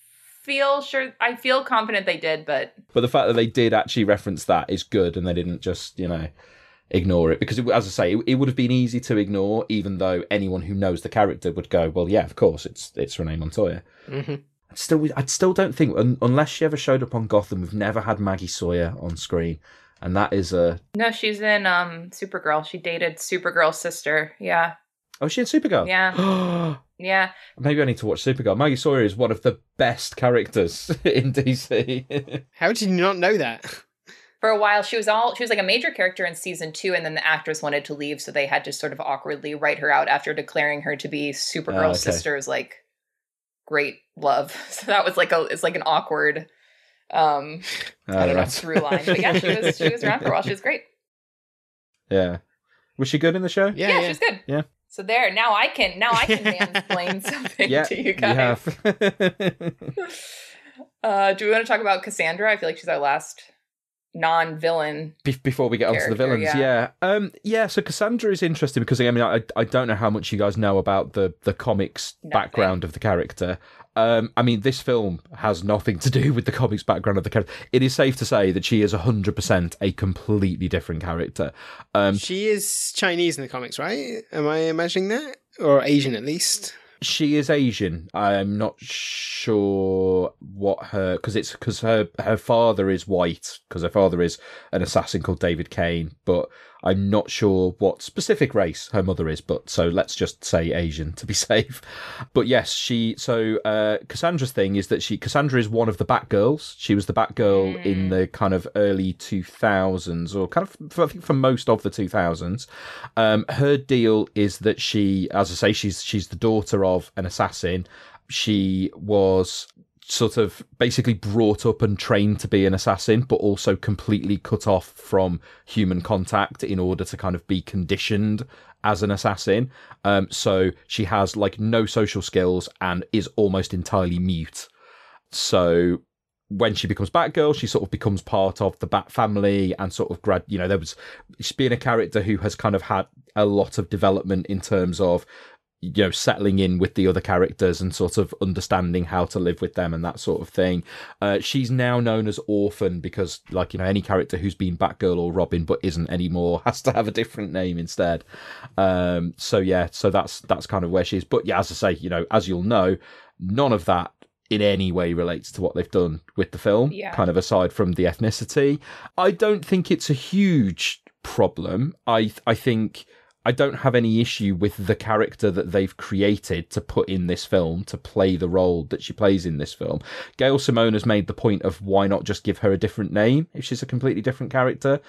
feel sure. I feel confident they did, but But the fact that they did actually reference that is good, and they didn't just, you know, ignore it because, it, as I say, it, it, would have been easy to ignore, even though anyone who knows the character would go, "Well, yeah, of course, it's it's Renee Montoya." Mm-hmm. I'd still, I still don't think, un, unless she ever showed up on Gotham, we've never had Maggie Sawyer on screen, and that is a no. She's in um Supergirl. She dated Supergirl's sister. Yeah. Oh, she in Supergirl. Yeah. [gasps] [gasps] [gasps] yeah. Maybe I need to watch Supergirl. Maggie Sawyer is one of the best characters [laughs] in DC. How did you not know that? for a while she was all she was like a major character in season two and then the actress wanted to leave so they had to sort of awkwardly write her out after declaring her to be supergirl's oh, okay. sister's like great love [laughs] so that was like a it's like an awkward um oh, i don't right. know through line but yeah she was she was around for a while she was great [laughs] yeah was she good in the show yeah, yeah, yeah. she's good yeah so there now i can now i can [laughs] mansplain something yeah, to you guys. You [laughs] uh do we want to talk about cassandra? I feel like she's our last non-villain Be- before we get onto the villains yeah. yeah. Um yeah so cassandra is interesting because i mean I, I don't know how much you guys know about the the comics Nothing. background of the character um i mean this film has nothing to do with the comics background of the character. It is safe to say that she is 100% a completely different character. Um she is chinese in the comics right? Am i imagining that? Or asian at least? She is Asian. I'm not sure what her because it's because her her father is white because her father is an assassin called David Cain, but I'm not sure what specific race her mother is, but so let's just say Asian to be [laughs] safe. But yes, she so uh, Cassandra's thing is that she Cassandra is one of the Batgirls. She was the Batgirl mm. in the kind of early 2000s, or kind of for, I think for most of the 2000s. Um, her deal is that she, as I say, she's she's the daughter of an assassin. She was sort of basically brought up and trained to be an assassin, but also completely cut off from human contact in order to kind of be conditioned as an assassin. Um, so she has like no social skills and is almost entirely mute. So when she becomes Batgirl, she sort of becomes part of the Bat family and sort of grad. You know, there was she's being a character who has kind of had a lot of development in terms of you know settling in with the other characters and sort of understanding how to live with them and that sort of thing. Uh, she's now known as orphan because like you know any character who's been batgirl or robin but isn't anymore [laughs] has to have a different name instead. Um, so yeah so that's that's kind of where she is. But yeah as i say you know as you'll know none of that in any way relates to what they've done with the film yeah. kind of aside from the ethnicity. I don't think it's a huge problem. I i think I don't have any issue with the character that they've created to put in this film to play the role that she plays in this film. Gail Simone has made the point of why not just give her a different name if she's a completely different character.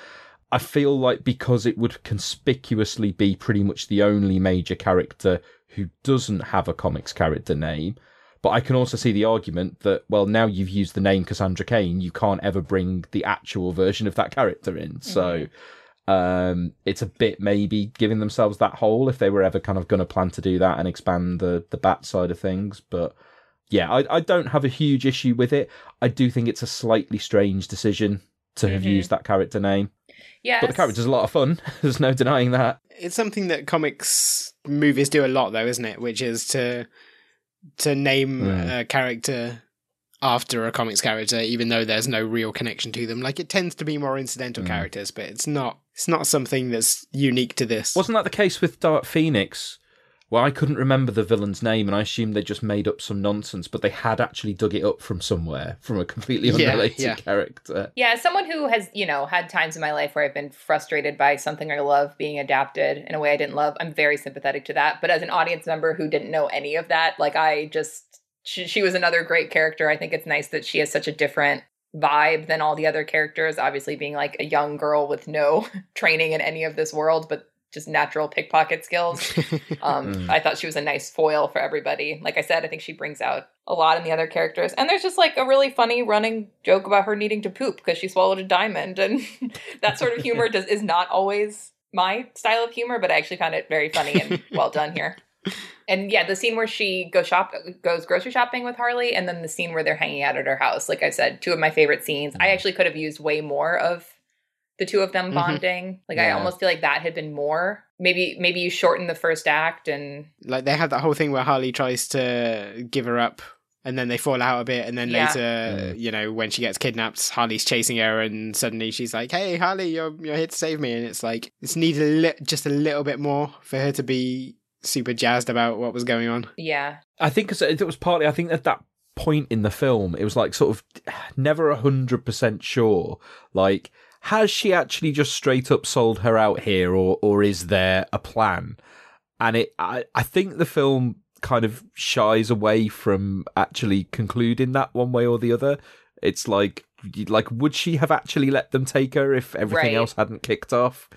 I feel like because it would conspicuously be pretty much the only major character who doesn't have a comics character name. But I can also see the argument that, well, now you've used the name Cassandra Cain, you can't ever bring the actual version of that character in. Mm-hmm. So um, it's a bit maybe giving themselves that hole if they were ever kind of going to plan to do that and expand the the bat side of things. But yeah, I, I don't have a huge issue with it. I do think it's a slightly strange decision to mm-hmm. have used that character name. Yeah, but the character's a lot of fun. [laughs] There's no denying that. It's something that comics movies do a lot, though, isn't it? Which is to to name mm. a character after a comics character, even though there's no real connection to them. Like it tends to be more incidental mm. characters, but it's not it's not something that's unique to this. Wasn't that the case with Dark Phoenix? Well, I couldn't remember the villain's name, and I assumed they just made up some nonsense, but they had actually dug it up from somewhere, from a completely [laughs] unrelated yeah, yeah. character. Yeah, as someone who has, you know, had times in my life where I've been frustrated by something I love being adapted in a way I didn't love, I'm very sympathetic to that. But as an audience member who didn't know any of that, like I just she, she was another great character. I think it's nice that she has such a different vibe than all the other characters. Obviously, being like a young girl with no [laughs] training in any of this world, but just natural pickpocket skills. Um, [laughs] mm. I thought she was a nice foil for everybody. Like I said, I think she brings out a lot in the other characters. And there's just like a really funny running joke about her needing to poop because she swallowed a diamond, and [laughs] that sort of humor does is not always my style of humor, but I actually found it very funny and well done here. And yeah, the scene where she goes shop goes grocery shopping with Harley, and then the scene where they're hanging out at her house. Like I said, two of my favorite scenes. I actually could have used way more of the two of them mm-hmm. bonding. Mm-hmm. Like yeah. I almost feel like that had been more. Maybe maybe you shorten the first act and like they have that whole thing where Harley tries to give her up and then they fall out a bit, and then Yeah. later, you know, when she gets kidnapped, Harley's chasing her, and suddenly she's like, "Hey, Harley, you're you're here to save me," and it's like it's needed a li- just a little bit more for her to be super jazzed about what was going on. Yeah. I think it was partly. I think at that point in the film, it was like sort of never a hundred percent sure. Like, has she actually just straight up sold her out here, or or is there a plan? And it, I, I think the film kind of shies away from actually concluding that one way or the other. It's like, like, would she have actually let them take her if everything Right. else hadn't kicked off?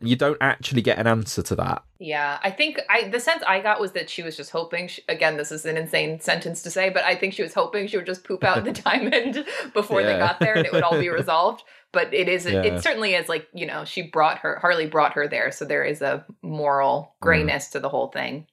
And you don't actually get an answer to that. Yeah, I think I the sense I got was that she was just hoping. She, again, this is an insane sentence to say, but I think she was hoping she would just poop out the [laughs] diamond [laughs] before they got there, and it would all be [laughs] resolved. But it is, Yeah. it certainly is like you know, she brought her Harley brought her there, so there is a moral mm. grayness to the whole thing.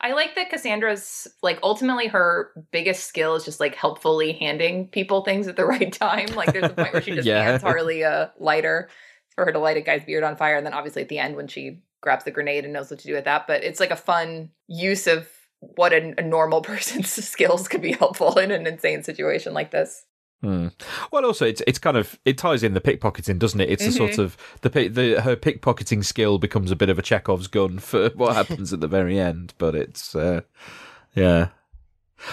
I like that Cassandra's like ultimately her biggest skill is just like helpfully handing people things at the right time. Like there's a point where she just Yeah. hands Harley a lighter for her to light a guy's beard on fire, and then obviously at the end when she grabs the grenade and knows what to do with that. But it's like a fun use of what a, a normal [laughs] person's skills could be helpful in an insane situation like this. Hmm. Well, also it's it's kind of it ties in the pickpocketing, doesn't it? It's a sort Mhm. of the the her pickpocketing skill becomes a bit of a Chekhov's gun for [laughs] what happens at the very end. But it's uh, yeah,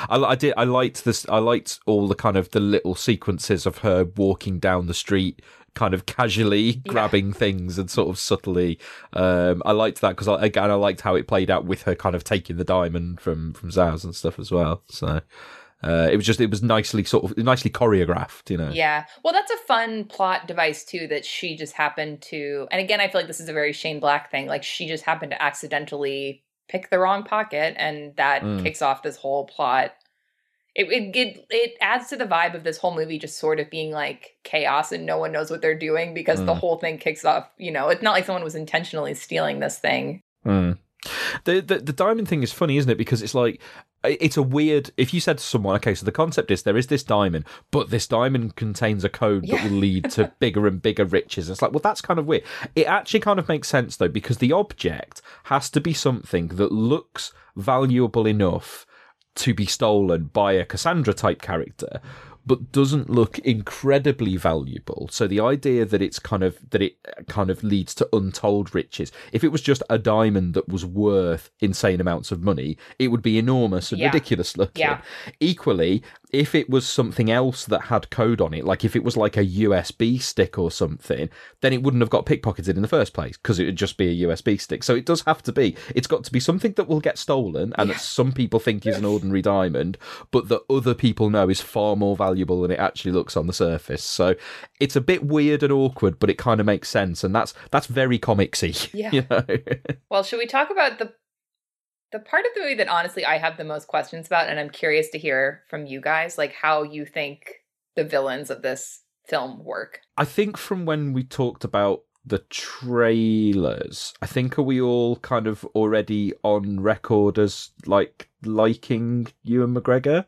I, I did I liked this. I liked all the kind of the little sequences of her walking down the street. Kind of casually grabbing things and sort of subtly. Um, I liked that because I, again I liked how it played out with her kind of taking the diamond from from Zsasz and stuff as well. So uh, it was just it was nicely sort of nicely choreographed, you know. Yeah. Well, that's a fun plot device too that she just happened to and again I feel like this is a very Shane Black thing. Like she just happened to accidentally pick the wrong pocket and that Mm. kicks off this whole plot. It, it it it adds to the vibe of this whole movie just sort of being like chaos and no one knows what they're doing because the Mm. whole thing kicks off, you know, it's not like someone was intentionally stealing this thing. Hmm. The, the the diamond thing is funny, isn't it? Because it's like it's a weird. If you said to someone, "Okay, so the concept is there is this diamond, but this diamond contains a code that will lead to [laughs] bigger and bigger riches," it's like, well, that's kind of weird. It actually kind of makes sense though, because the object has to be something that looks valuable enough to be stolen by a Cassandra type character, but doesn't look incredibly valuable. So the idea that it's kind of that it kind of leads to untold riches. If it was just a diamond that was worth insane amounts of money, it would be enormous and Yeah. ridiculous looking. Yeah. Equally, if it was something else that had code on it, like if it was like a USB stick or something, then it wouldn't have got pickpocketed in the first place because it would just be a USB stick. So it does have to be. It's got to be something that will get stolen and that some people think is an ordinary diamond, but that other people know is far more valuable than it actually looks on the surface. So it's a bit weird and awkward, but it kind of makes sense, and that's that's very comicsy. [laughs] Yeah. You know? [laughs] Well, should we talk about the the part of the movie that honestly I have the most questions about and I'm curious to hear from you guys like how you think the villains of this film work. I think from when we talked about the trailers, I think are we all kind of already on record as like liking Ewan McGregor?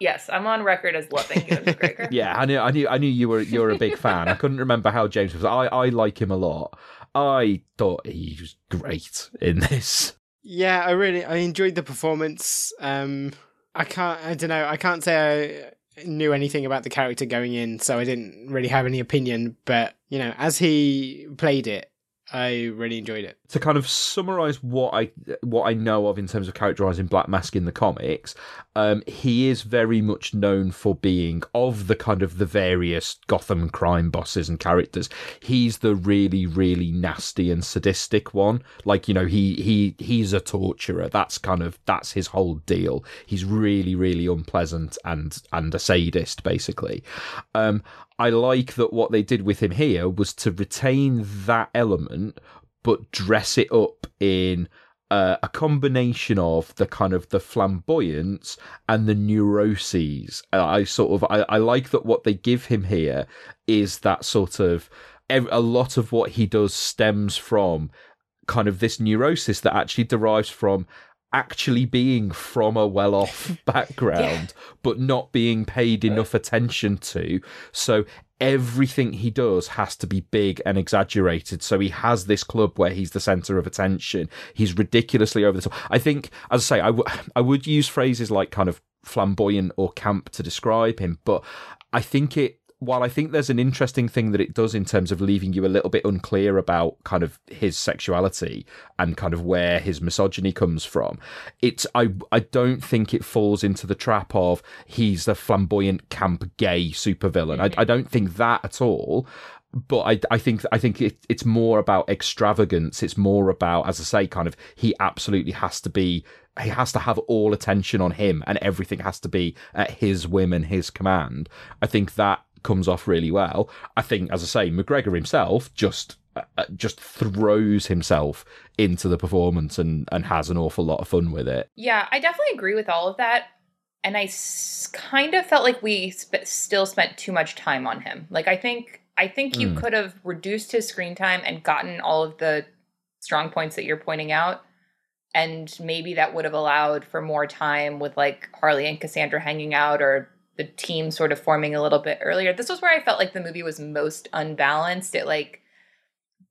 Yes, I'm on record as loving Ewan McGregor. [laughs] Yeah, I knew, I knew, I knew you were you're a big fan. I couldn't remember how James was. I, I like him a lot. I thought he was great in this. Yeah, I really I enjoyed the performance. Um, I can't I don't know I can't say I knew anything about the character going in, so I didn't really have any opinion. But you know, as he played it, I really enjoyed it. to kind of summarize what I what I know of in terms of characterizing Black Mask in the comics, um, he is very much known for being of the kind of the various Gotham crime bosses and characters. He's the really really nasty and sadistic one. Like you know he he he's a torturer. That's kind of that's his whole deal. He's really really unpleasant and and a sadist basically. Um, I like that what they did with him here was to retain that element, but dress it up in uh, a combination of the kind of the flamboyance and the neuroses. I sort of I, I like that what they give him here is that sort of a lot of what he does stems from kind of this neurosis that actually derives from actually being from a well-off [laughs] background but not being paid enough attention to. So everything he does has to be big and exaggerated. So he has this club where he's the center of attention. He's ridiculously over the top. I think as i say I, w- I would use phrases like kind of flamboyant or camp to describe him, but I think it while I think there's an interesting thing that it does in terms of leaving you a little bit unclear about kind of his sexuality and kind of where his misogyny comes from, it's I I don't think it falls into the trap of he's the flamboyant camp gay supervillain. I, I don't think that at all but I, I think I think it, it's more about extravagance. It's more about, as I say, kind of he absolutely has to be. He has to have all attention on him, and everything has to be at his whim and his command. I think that comes off really well. I think, as I say, McGregor himself just uh, uh just throws himself into the performance and and has an awful lot of fun with it. Yeah, I definitely agree with all of that. And I s- kind of felt like we sp- still spent too much time on him. Like I think I think you Mm. could have reduced his screen time and gotten all of the strong points that you're pointing out. And maybe that would have allowed for more time with like Harley and Cassandra hanging out or the team sort of forming a little bit earlier. This was where I felt like the movie was most unbalanced. It like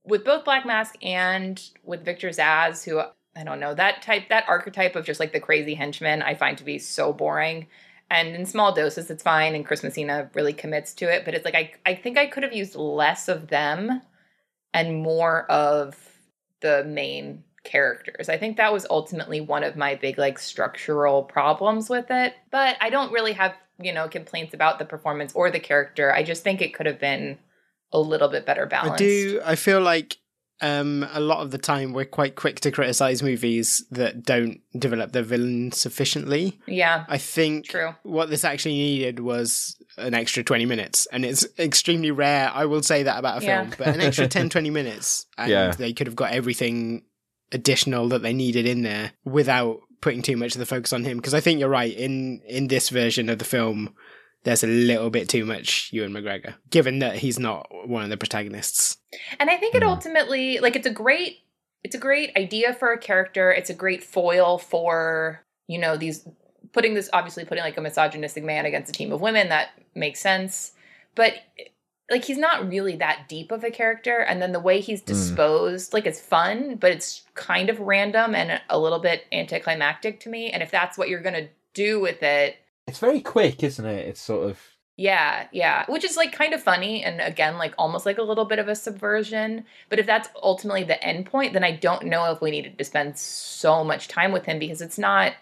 with both Black Mask and with Victor Zsasz, who I don't know, that type that archetype of just like the crazy henchman I find to be so boring. And in small doses, it's fine. And Chris Messina really commits to it. But it's like, I, I think I could have used less of them and more of the main characters. I think that was ultimately one of my big, like, structural problems with it. But I don't really have, you know, complaints about the performance or the character. I just think it could have been a little bit better balanced. I do. I feel like um, a lot of the time we're quite quick to criticize movies that don't develop their villain sufficiently. Yeah. I think True. what this actually needed was an extra 20 minutes and it's extremely rare i will say that about a Yeah. film but an extra 10 20 minutes [laughs] and Yeah. they could have got everything additional that they needed in there without putting too much of the focus on him because i think you're right in in this version of the film there's a little bit too much Ewan McGregor, given that he's not one of the protagonists. And I think it hmm. ultimately like it's a great it's a great idea for a character. It's a great foil for, you know, these putting this obviously putting like a misogynistic man against a team of women that makes sense. But like he's not really that deep of a character and then the way he's disposed like it's fun but it's kind of random and a little bit anticlimactic to me and if that's what you're going to do with it It's very quick, isn't it? It's sort of yeah, yeah, which is like kind of funny and again like almost like a little bit of a subversion. But if that's ultimately the end point, then I don't know if we needed to spend so much time with him because it's not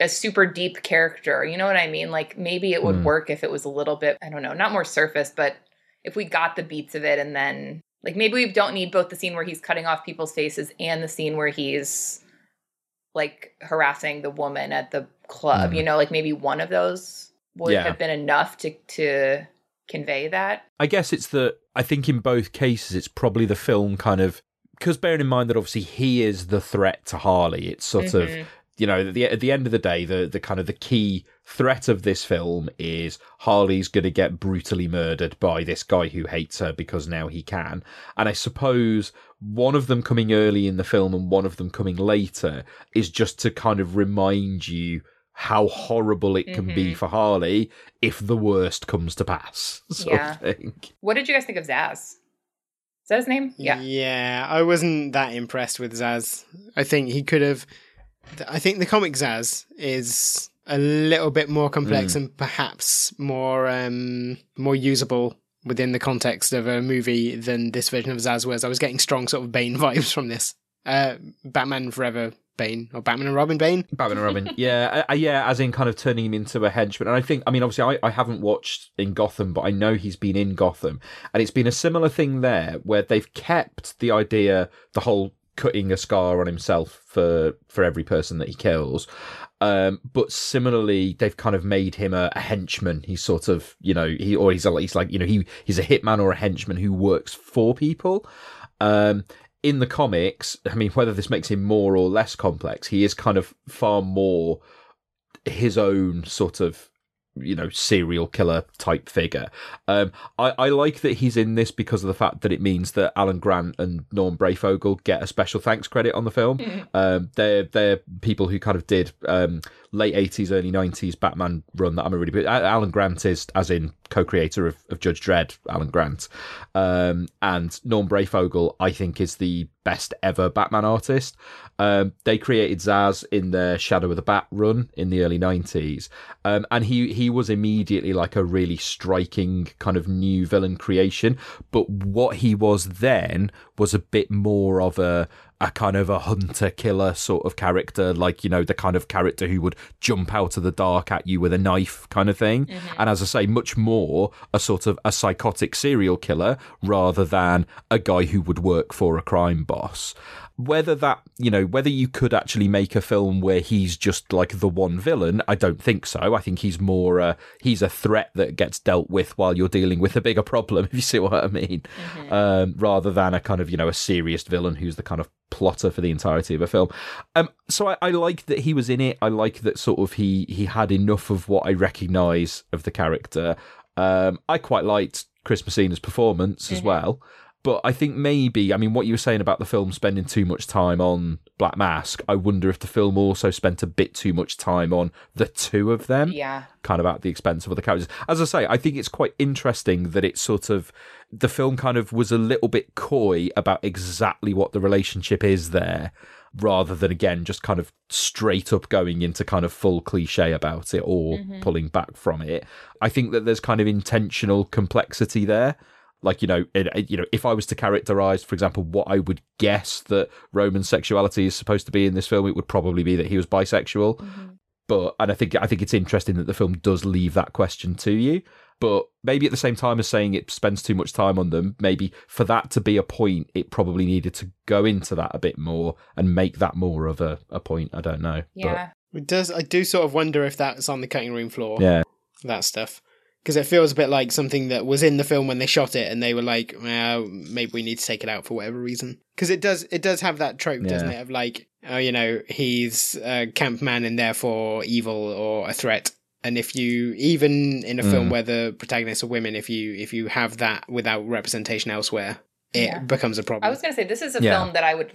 a super deep character. You know what I mean? Like maybe it would Mm. work if it was a little bit, I don't know, not more surface, but if we got the beats of it and then like maybe we don't need both the scene where he's cutting off people's faces and the scene where he's like harassing the woman at the club. Mm. You know, like maybe one of those would Yeah. have been enough to to convey that. I guess it's the. I think in both cases, it's probably the film kind of because bearing in mind that obviously he is the threat to Harley. It's sort Mhm. of you know at the at the end of the day, the the kind of the key threat of this film is Harley's going to get brutally murdered by this guy who hates her because now he can. And I suppose one of them coming early in the film and one of them coming later is just to kind of remind you how horrible it can be Mhm. for Harley if the worst comes to pass. [laughs] Sort Yeah. of thing. What did you guys think of Zsasz? Is that his name? Yeah. Yeah, I wasn't that impressed with Zsasz. I think he could have. I think the comic Zsasz is a little bit more complex Mm. and perhaps more um, more usable within the context of a movie than this version of Zsasz was. I was getting strong sort of Bane [laughs] vibes from this. Uh, Batman Forever Bane or Batman and Robin Bane. Batman and Robin. [laughs] yeah, uh, yeah, as in kind of turning him into a henchman. And I think, I mean, obviously, I, I haven't watched in Gotham, but I know he's been in Gotham. And it's been a similar thing there where they've kept the idea, the whole cutting a scar on himself for for every person that he kills. Um, but similarly, they've kind of made him a, a henchman. He's sort of, you know, he or he's a, he's like, you know, he he's a hitman or a henchman who works for people. Um, in the comics, I mean, whether this makes him more or less complex, he is kind of far more his own sort of you know serial killer type figure. Um, I, I like that he's in this because of the fact that it means that Alan Grant and Norm Breyfogle get a special thanks credit on the film. Um, they're they're people who kind of did um, late eighties, early nineties Batman run that I'm a really big. Alan Grant is as in co-creator of, of Judge Dredd, Alan Grant, um, and Norm Breyfogle I think is the best ever Batman artist. Um, they created Zsasz in their Shadow of the Bat run in the early '90s, um, and he he was immediately like a really striking kind of new villain creation. But what he was then was a bit more of a a kind of a hunter killer sort of character, like, you know, the kind of character who would jump out of the dark at you with a knife kind of thing. Mm-hmm. And as I say, much more a sort of a psychotic serial killer rather than a guy who would work for a crime boss whether that you know whether you could actually make a film where he's just like the one villain i don't think so. I think he's more uh, he's a threat that gets dealt with while you're dealing with a bigger problem [laughs] if you see what i mean. Mm-hmm. um, rather than a kind of you know a serious villain who's the kind of plotter for the entirety of a film. Um, so I, I like that he was in it. I like that sort of he he had enough of what i recognize of the character. Um, i quite liked chris messina's performance mm-hmm. as well but I think maybe, I mean, what you were saying about the film spending too much time on Black Mask, I wonder if the film also spent a bit too much time on the two of them. Yeah. Kind of at the expense of other characters. As I say, I think it's quite interesting that it sort of, the film kind of was a little bit coy about exactly what the relationship is there rather than again just kind of straight up going into kind of full cliche about it or mm-hmm. pulling back from it. I think that there's kind of intentional complexity there like you know it, you know if i was to characterize for example what i would guess that roman sexuality is supposed to be in this film it would probably be that he was bisexual. Mm-hmm. but and i think i think it's interesting that the film does leave that question to you. But maybe at the same time as saying it spends too much time on them maybe for that to be a point it probably needed to go into that a bit more and make that more of a, a point. I don't know. Yeah. But, it does i do sort of wonder if that's on the cutting room floor. Yeah. That stuff because it feels a bit like something that was in the film when they shot it and they were like well, maybe we need to take it out for whatever reason because it does it does have that trope yeah. doesn't it of like oh you know he's a camp man and therefore evil or a threat and if you even in a mm. film where the protagonists are women if you if you have that without representation elsewhere it yeah. becomes a problem i was going to say this is a yeah. film that i would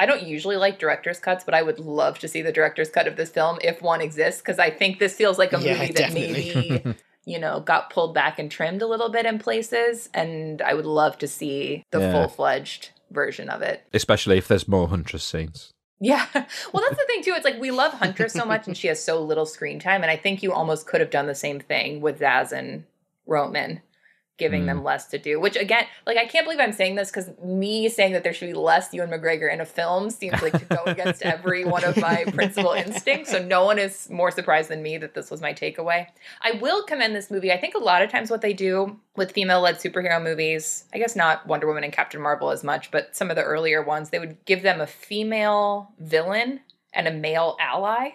I don't usually like director's cuts, but I would love to see the director's cut of this film if one exists because I think this feels like a movie that definitely. maybe [laughs] you know, got pulled back and trimmed a little bit in places. And I would love to see the yeah. full fledged version of it. Especially if there's more Huntress scenes. Yeah. [laughs] Well, that's the thing, too. It's like we love Huntress so much and she has so little screen time. And I think you almost could have done the same thing with Zsasz and Roman giving mm. them less to do. Which again, like I can't believe I'm saying this because me saying that there should be less Ewan McGregor in a film seems like to go [laughs] against every one of my principal instincts. So no one is more surprised than me that this was my takeaway. I will commend this movie. I think a lot of times what they do with female-led superhero movies, I guess not Wonder Woman and Captain Marvel as much, but some of the earlier ones, they would give them a female villain and a male ally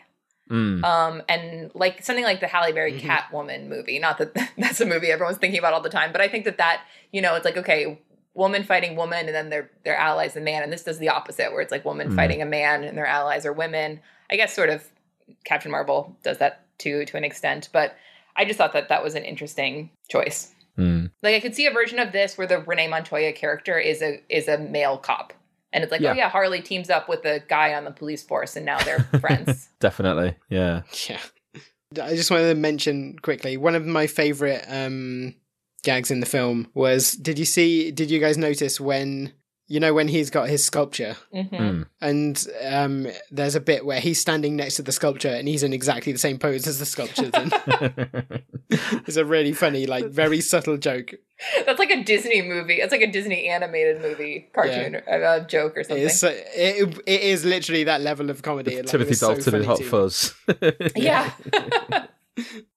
Mm. Um, and like something like the Halle Berry mm-hmm. Catwoman movie. Not that [laughs] that's a movie everyone's thinking about all the time, but I think that that you know it's like okay, woman fighting woman, and then their their allies the man, and this does the opposite, where it's like woman mm. fighting a man, and their allies are women. I guess sort of Captain Marvel does that too to an extent, but I just thought that that was an interesting choice. Mm. Like I could see a version of this where the Renee Montoya character is a is a male cop and it's like, oh, yeah. oh yeah, Harley teams up with a guy on the police force, and now they're [laughs] friends. [laughs] Definitely, yeah, yeah. I just wanted to mention quickly one of my favorite um, gags in the film was: Did you see? Did you guys notice when you know when he's got his sculpture? Mm-hmm. mm. and um, there's a bit where he's standing next to the sculpture and he's in exactly the same pose as the sculpture [laughs] [laughs] it's a really funny like very subtle joke. That's like a disney movie. It's like a disney animated movie cartoon yeah. uh, joke or something. It's, it, it is literally that level of comedy. Like, timothy dalton so in hot fuzz. [laughs] Yeah.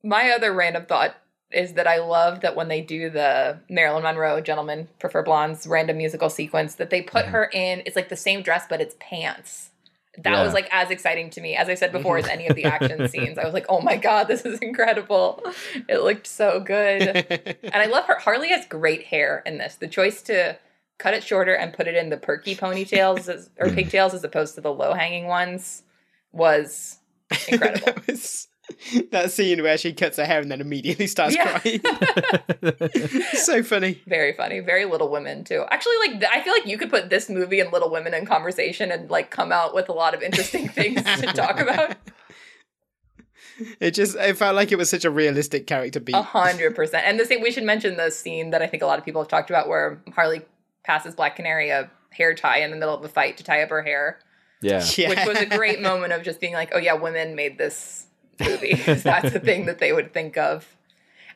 My other random thought is that I love that when they do the Marilyn Monroe Gentlemen Prefer Blondes random musical sequence, that they put mm-hmm. her in, it's like the same dress, but it's pants. That yeah. was like as exciting to me, as I said before, as any of the action [laughs] scenes. I was like, oh my God, this is incredible. It looked so good. and I love her. Harley has great hair in this. The choice to cut it shorter and put it in the perky ponytails as, or [laughs] pigtails as opposed to the low hanging ones was incredible. [laughs] was [laughs] that scene where she cuts her hair and then immediately starts yeah. crying. [laughs] so funny. Very funny. Very Little Women too. Actually, like I feel like you could put this movie and Little Women in conversation and like come out with a lot of interesting things to [laughs] talk about. It just it felt like it was such a realistic character beat. A hundred percent. And the same we should mention the scene that I think a lot of people have talked about where Harley passes Black Canary a hair tie in the middle of a fight to tie up her hair. Yeah. Yeah. Which was a great moment of just being like, oh yeah, women made this movie. [laughs] That's the [laughs] thing that they would think of.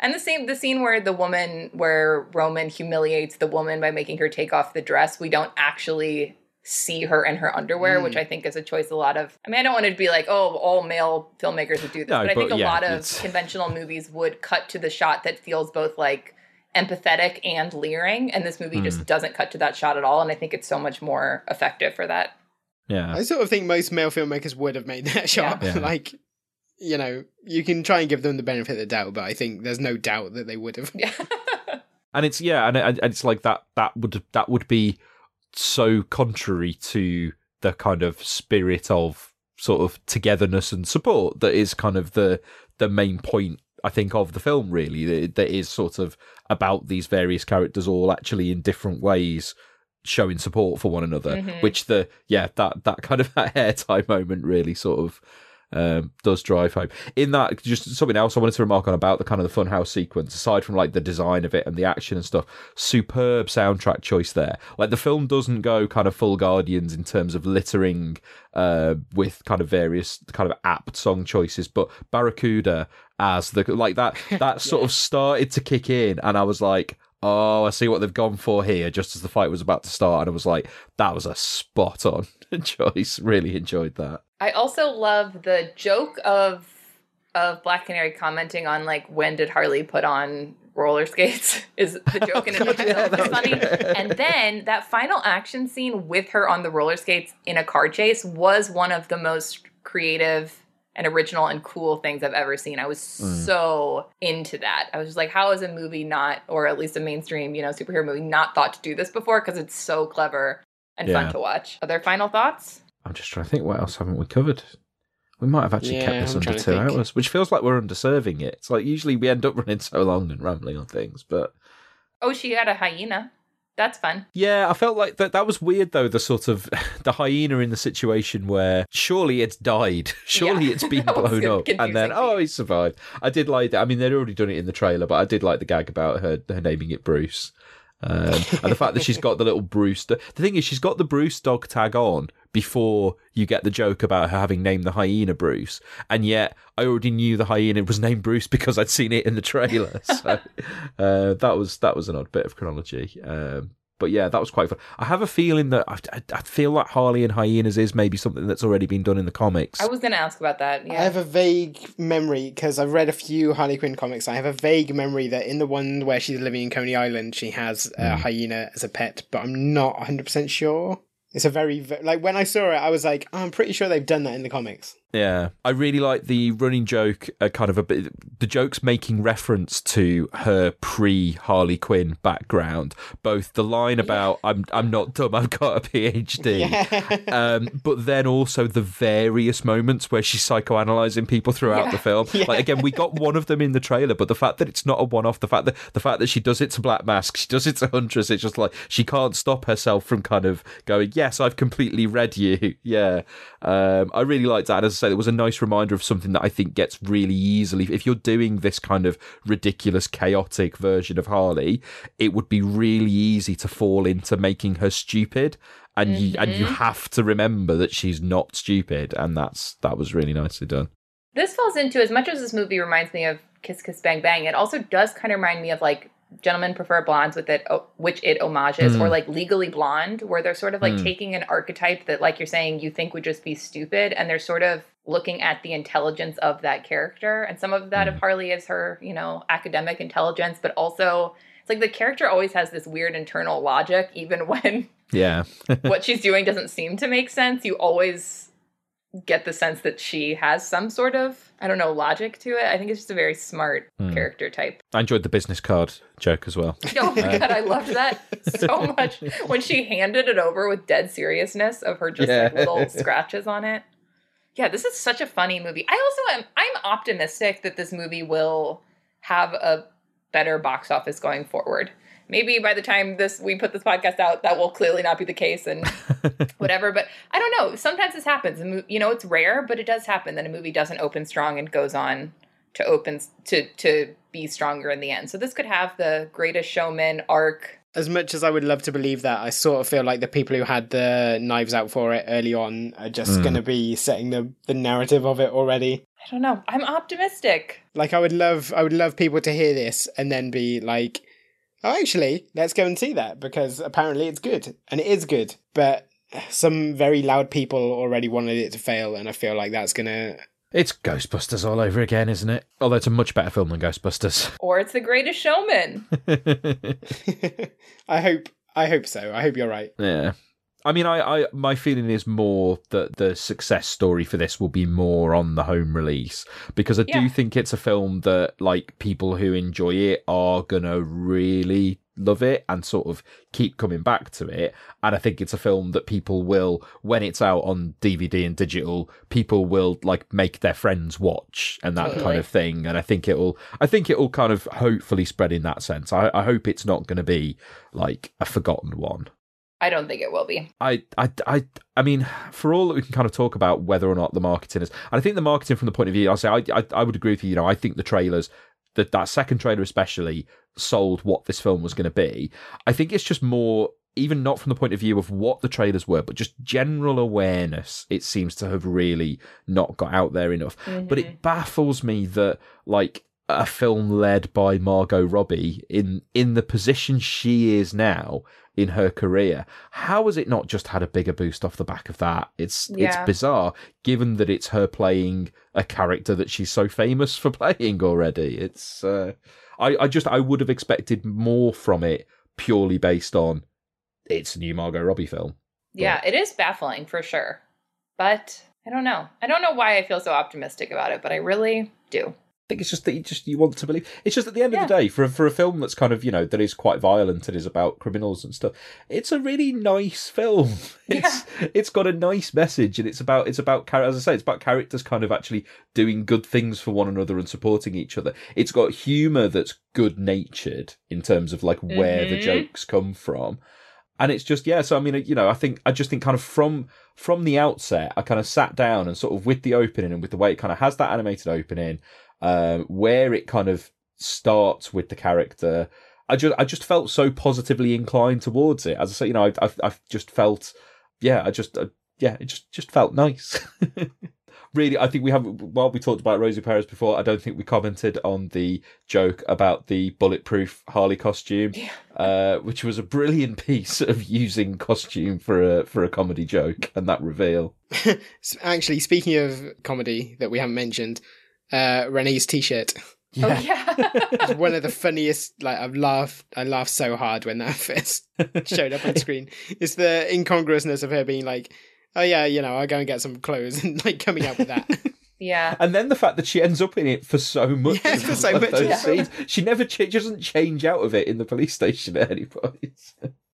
And the same the scene where the woman where Roman humiliates the woman by making her take off the dress, we don't actually see her in her underwear, Mm. which I think is a choice a lot of I mean, I don't want it to be like, oh, all male filmmakers would do this, No, but I think but a lot of it's- conventional movies would cut to the shot that feels both like empathetic and leering, and this movie Mm. just doesn't cut to that shot at all, and I think it's so much more effective for that. Yeah. I sort of think most male filmmakers would have made that [laughs] shot. Yeah. like, you know, you can try and give them the benefit of the doubt, but I think there's no doubt that they would have. [laughs] and it's yeah, and, and it's like that. That would that would be so contrary to the kind of spirit of sort of togetherness and support that is kind of the the main point I think of the film. Really, that, that is sort of about these various characters all actually in different ways showing support for one another. Mhm. Which the yeah that that kind of [laughs] that hair tie moment really sort of um, does drive home. In that, just something else I wanted to remark on about the kind of the funhouse sequence, aside from like the design of it and the action and stuff, superb soundtrack choice there. Like the film doesn't go kind of full Guardians in terms of littering uh, with kind of various kind of apt song choices, but Barracuda as the like that [laughs] that sort of started to kick in, and I was like. Oh, I see what they've gone for here. Just as the fight was about to start, and I was like, "That was a spot on [laughs] choice." Really enjoyed that. I also love the joke of of Black Canary commenting on like when did Harley put on roller skates [laughs] is the [laughs] joke in it God, yeah, is that was funny. good. And then that final action scene with her on the roller skates in a car chase was one of the most creative and original and cool things I've ever seen. I was Mm. so into that. I was just like, how is a movie not, or at least a mainstream, you know, superhero movie not thought to do this before? Because it's so clever and Yeah. fun to watch. Other final thoughts? I'm just trying to think what else haven't we covered. We might have actually Yeah, kept this I'm under two hours, which feels like we're underserving it. It's like usually we end up running [laughs] so long and rambling on things, but Oh, she had a hyena. That's fun. yeah, I felt like that. That was weird though. The sort of [laughs] the hyena in the situation where surely it's died, [laughs] surely Yeah, it's been blown up, and then oh, he survived. I did like that. I mean, they'd already done it in the trailer, but I did like the gag about her, her naming it Bruce. Um, and the fact that she's got the little Bruce. The thing is, she's got the Bruce dog tag on before you get the joke about her having named the hyena Bruce, and yet I already knew the hyena was named Bruce because I'd seen it in the trailer. [laughs] So uh, that was that was an odd bit of chronology. Um, but yeah, that was quite fun. I have a feeling that I, I, I feel like Harley and hyenas is maybe something that's already been done in the comics. I was going to ask about that. Yeah. I have a vague memory because I've read a few Harley Quinn comics. I have a vague memory that in the one where she's living in Coney Island, she has a Hmm. hyena as a pet, but I'm not 100% sure. It's a very, like, when I saw it, I was like, oh, I'm pretty sure they've done that in the comics. Yeah, I really like the running joke, uh, kind of a bit. The joke's making reference to her pre Harley Quinn background. Both the line about "I'm I'm not dumb, I've got a PhD," [laughs] um, but then also the various moments where she's psychoanalyzing people throughout Yeah. the film. [laughs] Like again, we got one of them in the trailer, but the fact that it's not a one-off, the fact that the fact that she does it to Black Mask, she does it to Huntress, it's just like she can't stop herself from kind of going, "Yes, I've completely read you." [laughs] Yeah, um, I really liked that. As say, it was a nice reminder of something that I think gets really easily. If you're doing this kind of ridiculous, chaotic version of Harley, it would be really easy to fall into making her stupid. And you and you Mhm. have to remember that she's not stupid, and that's that was really nicely done. This falls into as much as this movie reminds me of Kiss Kiss Bang Bang, it also does kind of remind me of like Gentlemen Prefer Blondes with it, which it homages, Mm. or like Legally Blonde, where they're sort of like Mm. taking an archetype that, like you're saying, you think would just be stupid, and they're sort of looking at the intelligence of that character. And some of that of Harley is her, you know, academic intelligence, but also it's like the character always has this weird internal logic, even [laughs] when Yeah, [laughs] what she's doing doesn't seem to make sense. You always get the sense that she has some sort of, I don't know, logic to it. I think it's just a very smart Hmm. character type. I enjoyed the business card joke as well. [laughs] Oh my Uh, god, I loved that so [laughs] much when she handed it over with dead seriousness of her just like little scratches on it. Yeah, this is such a funny movie. I also am I'm optimistic that this movie will have a better box office going forward. Maybe by the time this we put this podcast out, that will clearly not be the case, and [laughs] whatever. But I don't know. Sometimes this happens. A You know, it's rare, but it does happen that a movie doesn't open strong and goes on to open to to be stronger in the end. So this could have the Greatest Showman arc as much as I would love to believe that, I sort of feel like the people who had the knives out for it early on are just Mm. going to be setting the the narrative of it already. I don't know. I'm optimistic. Like I would love I would love people to hear this and then be like, "Oh, actually, let's go and see that because apparently it's good." And it is good, but some very loud people already wanted it to fail and I feel like that's going to It's Ghostbusters all over again, isn't it? Although it's a much better film than Ghostbusters. [laughs] Or it's the greatest showman. [laughs] [laughs] I hope I hope so. I hope you're right. Yeah. I mean, I, I, my feeling is more that the success story for this will be more on the home release because I Yeah. do think it's a film that, like, people who enjoy it are gonna really love it and sort of keep coming back to it. And I think it's a film that people will, when it's out on DVD and digital, people will like make their friends watch and that Totally. kind of thing. And I think it'll, I think it'll kind of hopefully spread in that sense. I, I hope it's not going to be like a forgotten one. I don't think it will be. I, I, I, I mean, for all that we can kind of talk about whether or not the marketing is, and I think the marketing from the point of view, I'll say, I, I, I would agree with you. You know, I think the trailers, that that second trailer especially, sold what this film was going to be. I think it's just more, even not from the point of view of what the trailers were, but just general awareness. It seems to have really not got out there enough. But it mm-hmm. baffles me that, like, a film led by Margot Robbie in in the position she is now in her career. How has it not just had a bigger boost off the back of that? It's Yeah. it's bizarre, given that it's her playing a character that she's so famous for [laughs] playing already. It's uh, I I just I would have expected more from it purely based on it's a new Margot Robbie film. Yeah, it is baffling for sure. But I don't know. I don't know why I feel so optimistic about it, but I really do. I think it's just that you just you want to believe. It's just at the end of the day, for a, for a film that's kind of you know that is quite violent and is about criminals and stuff. It's a really nice film. [laughs] It's it's got a nice message and it's about it's about as I say it's about characters kind of actually doing good things for one another and supporting each other. It's got humor that's good natured in terms of like where the Mhm. jokes come from. And it's just yeah, so I mean, you know, I think I just think kind of from from the outset, I kind of sat down and sort of with the opening and with the way it kind of has that animated opening, um, where it kind of starts with the character. I just I just felt so positively inclined towards it. As I say, you know, I I've just felt, yeah, I just uh, yeah, it just just felt nice. [laughs] really, I think we have while we talked about Rosie Perez before. I don't think we commented on the joke about the bulletproof Harley costume, uh, which was a brilliant piece of using costume for a for a comedy joke and that reveal. [laughs] Actually, speaking of comedy that we haven't mentioned, uh, Renee's t-shirt. Oh yeah. [laughs] It's one of the funniest. Like I've laughed. I laughed so hard when that [laughs] first showed up on screen. It's the incongruousness of her being like, "Oh yeah, you know, I'll go and get some clothes," [laughs] and like coming up with that. yeah. And then the fact that she ends up in it for so much, Yeah, of for so much of the scenes. She never ch- doesn't change out of it in the police station at any point.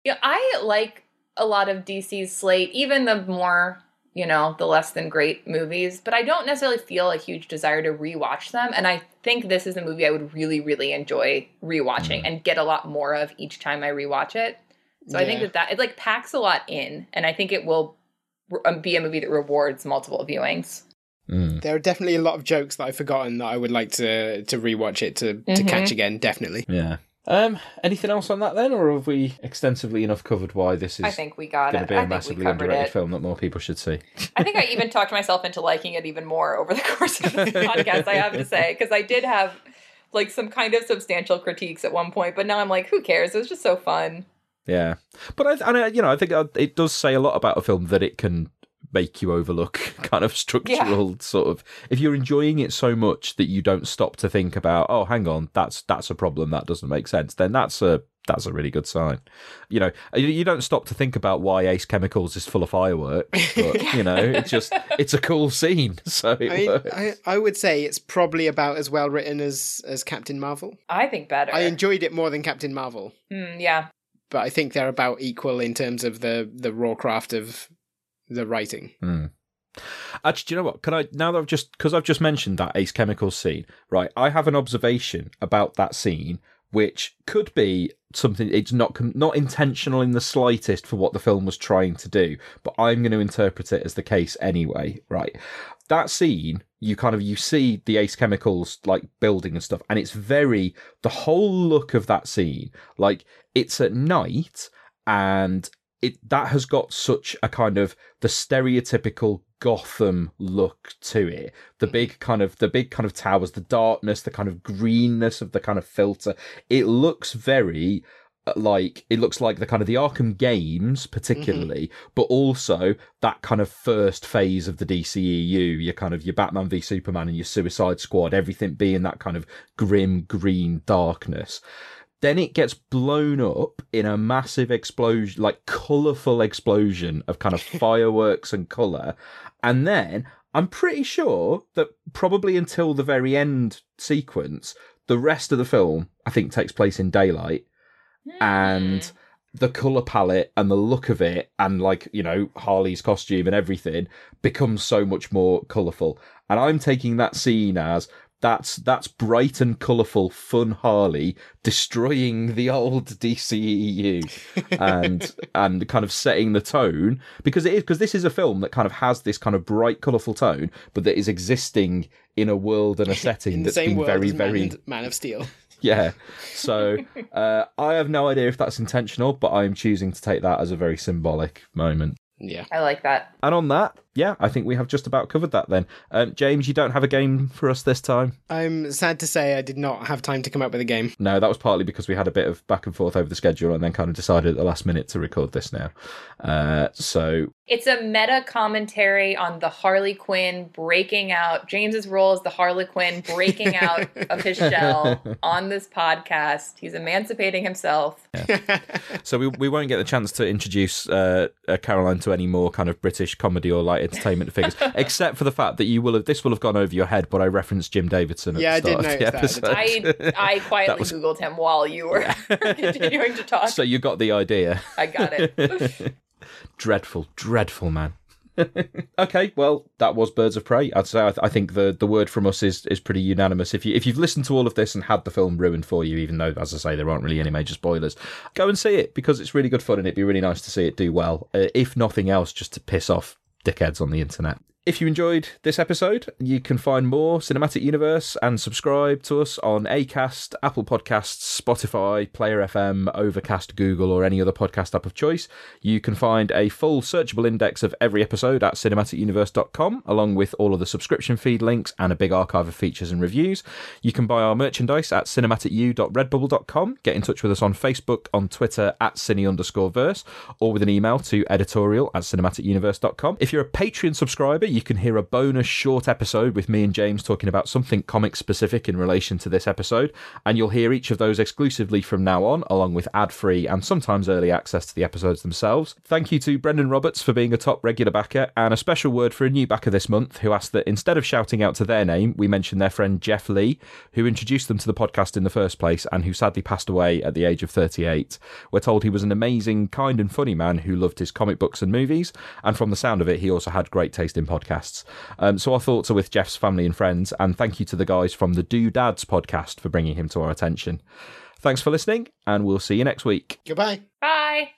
Yeah, I like a lot of DC's slate, even the more, you know, the less than great movies, but I don't necessarily feel a huge desire to rewatch them. And I think this is a movie I would really, really enjoy rewatching mm. and get a lot more of each time I rewatch it. So I think that that it like packs a lot in, and I think it will um, be a movie that rewards multiple viewings. Mm. there are definitely a lot of jokes that I've forgotten that I would like to to rewatch it to to Mhm. catch again. Definitely. Yeah. Um. Anything else on that then, or have we extensively enough covered why this is I think we got going it. to be I a massively underrated it. film that more people should see? I think I even talked myself into liking it even more over the [laughs] course of this podcast, I have to say, because I did have like some kind of substantial critiques at one point, but now I'm like, who cares? It was just so fun. Yeah, but I, and I, you know, I think uh, it does say a lot about a film that it can make you overlook [laughs] kind of structural sort of. If you're enjoying it so much that you don't stop to think about, oh, hang on, that's that's a problem that doesn't make sense, then that's a that's a really good sign. You know, you, you don't stop to think about why Ace Chemicals is full of fireworks, [laughs] but you know, it's just it's a cool scene, [laughs] so it I mean, works. I, I would say it's probably about as well written as as Captain Marvel. I think better. I enjoyed it more than Captain Marvel, Mm, yeah. but I think they're about equal in terms of the the raw craft of the writing. Hmm. Actually, do you know what? Can I now that I've just because I've just mentioned that Ace Chemicals scene, right? I have an observation about that scene which could be something it's not not intentional in the slightest for what the film was trying to do, but I'm going to interpret it as the case anyway, right? That scene, you kind of you see the Ace Chemicals like building and stuff, and it's very the whole look of that scene, like it's at night and it that has got such a kind of the stereotypical Gotham look to it. The big kind of the big kind of towers, the darkness, the kind of greenness of the kind of filter. It looks very uh, like it looks like the kind of the Arkham games particularly, mm-hmm. but also that kind of first phase of the DCEU, your kind of your Batman v Superman and your Suicide Squad, everything being that kind of grim green darkness. Then it gets blown up in a massive explosion, like colourful explosion of kind of [laughs] fireworks and colour. And then I'm pretty sure that probably until the very end sequence, the rest of the film, I think, takes place in daylight. And hmm. the color palette and the look of it and like you know harley's costume and everything becomes so much more colorful and i'm taking that scene as that's that's bright and colourful, fun Harley destroying the old DCEU and [laughs] and kind of setting the tone because it is because this is a film that kind of has this kind of bright, colourful tone, but that is existing in a world and a [laughs] setting that's been very, very Man, Man of Steel. [laughs] Yeah. So uh, I have no idea if that's intentional, but I am choosing to take that as a very symbolic moment. Yeah. I like that. And on that, yeah, I think we have just about covered that then. Um, James, you don't have a game for us this time? I'm sad to say I did not have time to come up with a game. No, that was partly because we had a bit of back and forth over the schedule and then kind of decided at the last minute to record this now. Uh, so. It's a meta commentary on the Harley Quinn breaking out, James's role as the Harley Quinn breaking [laughs] out of his shell on this podcast. He's emancipating himself. Yeah. so we, we won't get the chance to introduce uh, uh, Caroline to any more kind of British comedy or like entertainment figures, [laughs] except for the fact that you will have this will have gone over your head, but I referenced Jim Davidson at yeah, the start I of the episode. I, I [laughs] quietly was... googled him while you were [laughs] continuing to talk. So you got the idea. I got it. dreadful, dreadful man. okay, well, that was Birds of Prey. I'd say I, th- I, think the, the word from us is, is pretty unanimous. If you if you've listened to all of this and had the film ruined for you, even though as I say there aren't really any major spoilers, go and see it because it's really good fun and it'd be really nice to see it do well. Uh, if nothing else, just to piss off dickheads on the internet. If you enjoyed this episode, you can find more Cinematic Universe and subscribe to us on Acast, Apple Podcasts, Spotify, Player FM, Overcast, Google, or any other podcast app of choice. You can find a full searchable index of every episode at cinematicuniverse.com, along with all of the subscription feed links and a big archive of features and reviews. You can buy our merchandise at cinematicu.redbubble.com, get in touch with us on Facebook, on Twitter at cine underscore verse, or with an email to editorial at cinematicuniverse.com. If you're a Patreon subscriber, you can hear a bonus short episode with me and James talking about something comic specific in relation to this episode, and you'll hear each of those exclusively from now on, along with ad free and sometimes early access to the episodes themselves. Thank you to Brendan Roberts for being a top regular backer, and a special word for a new backer this month who asked that instead of shouting out to their name, we mention their friend Jeff Lee, who introduced them to the podcast in the first place and who sadly passed away at the age of 38. We're told he was an amazing, kind, and funny man who loved his comic books and movies, and from the sound of it, he also had great taste in podcasts podcasts. Um, so our thoughts are with Jeff's family and friends, and thank you to the guys from the Do Dads podcast for bringing him to our attention. Thanks for listening, and we'll see you next week. Goodbye. Bye.